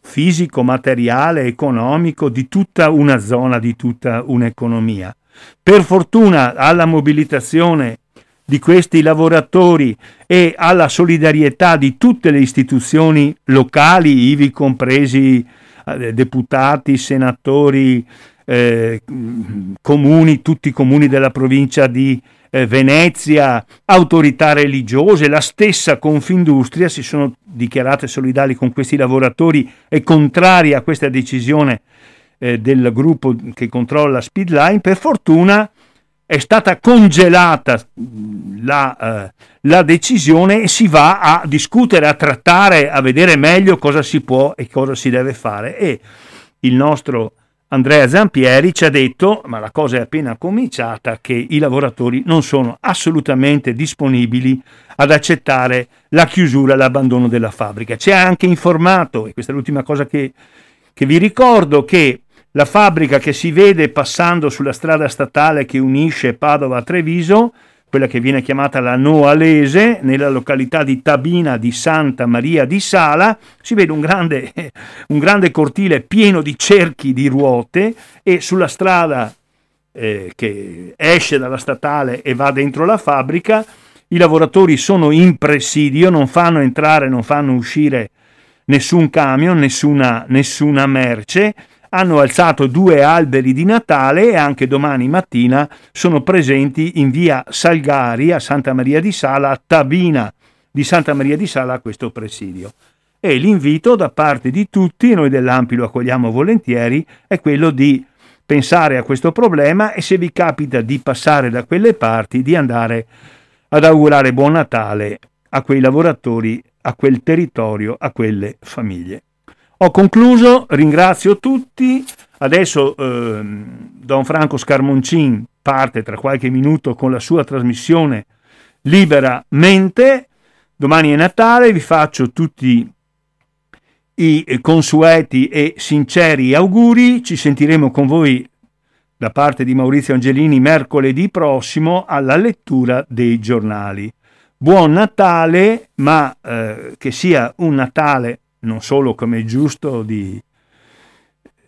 fisico, materiale, economico di tutta una zona, di tutta un'economia. Per fortuna alla mobilitazione di questi lavoratori e alla solidarietà di tutte le istituzioni locali, ivi compresi eh, deputati, senatori, eh, comuni, tutti i comuni della provincia di eh, Venezia, autorità religiose, la stessa Confindustria si sono dichiarate solidali con questi lavoratori e contrari a questa decisione eh, del gruppo che controlla Speedline. Per fortuna è stata congelata la, eh, la, decisione e si va a discutere, a trattare, a vedere meglio cosa si può e cosa si deve fare. E il nostro Andrea Zampieri ci ha detto, ma la cosa è appena cominciata, che i lavoratori non sono assolutamente disponibili ad accettare la chiusura e l'abbandono della fabbrica. Ci ha anche informato, e questa è l'ultima cosa che, che vi ricordo, che la fabbrica che si vede passando sulla strada statale che unisce Padova a Treviso quella che viene chiamata la Noalese, nella località di Tabina di Santa Maria di Sala, si vede un grande, [LAUGHS] un grande cortile pieno di cerchi di ruote e sulla strada eh, che esce dalla statale e va dentro la fabbrica, i lavoratori sono in presidio, non fanno entrare, non fanno uscire nessun camion, nessuna, nessuna merce, hanno alzato due alberi di Natale e anche domani mattina sono presenti in via Salgari a Santa Maria di Sala, a Tabina di Santa Maria di Sala a questo presidio. E l'invito da parte di tutti, noi dell'Ampi lo accogliamo volentieri, è quello di pensare a questo problema e se vi capita di passare da quelle parti, di andare ad augurare buon Natale a quei lavoratori, a quel territorio, a quelle famiglie. Ho concluso, ringrazio tutti. Adesso eh, Don Franco Scarmoncin parte tra qualche minuto con la sua trasmissione Liberamente. Domani è Natale, vi faccio tutti i consueti e sinceri auguri. Ci sentiremo con voi da parte di Maurizio Angelini mercoledì prossimo alla lettura dei giornali. Buon Natale, ma eh, che sia un Natale non solo come giusto di,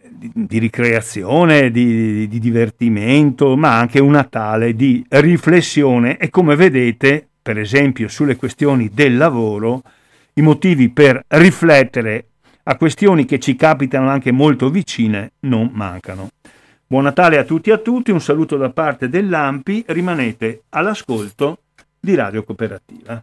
di, di ricreazione, di, di, divertimento, ma anche un Natale di riflessione e come vedete, per esempio sulle questioni del lavoro, i motivi per riflettere a questioni che ci capitano anche molto vicine non mancano. Buon Natale a tutti e a tutti, un saluto da parte dell'Ampi, rimanete all'ascolto di Radio Cooperativa.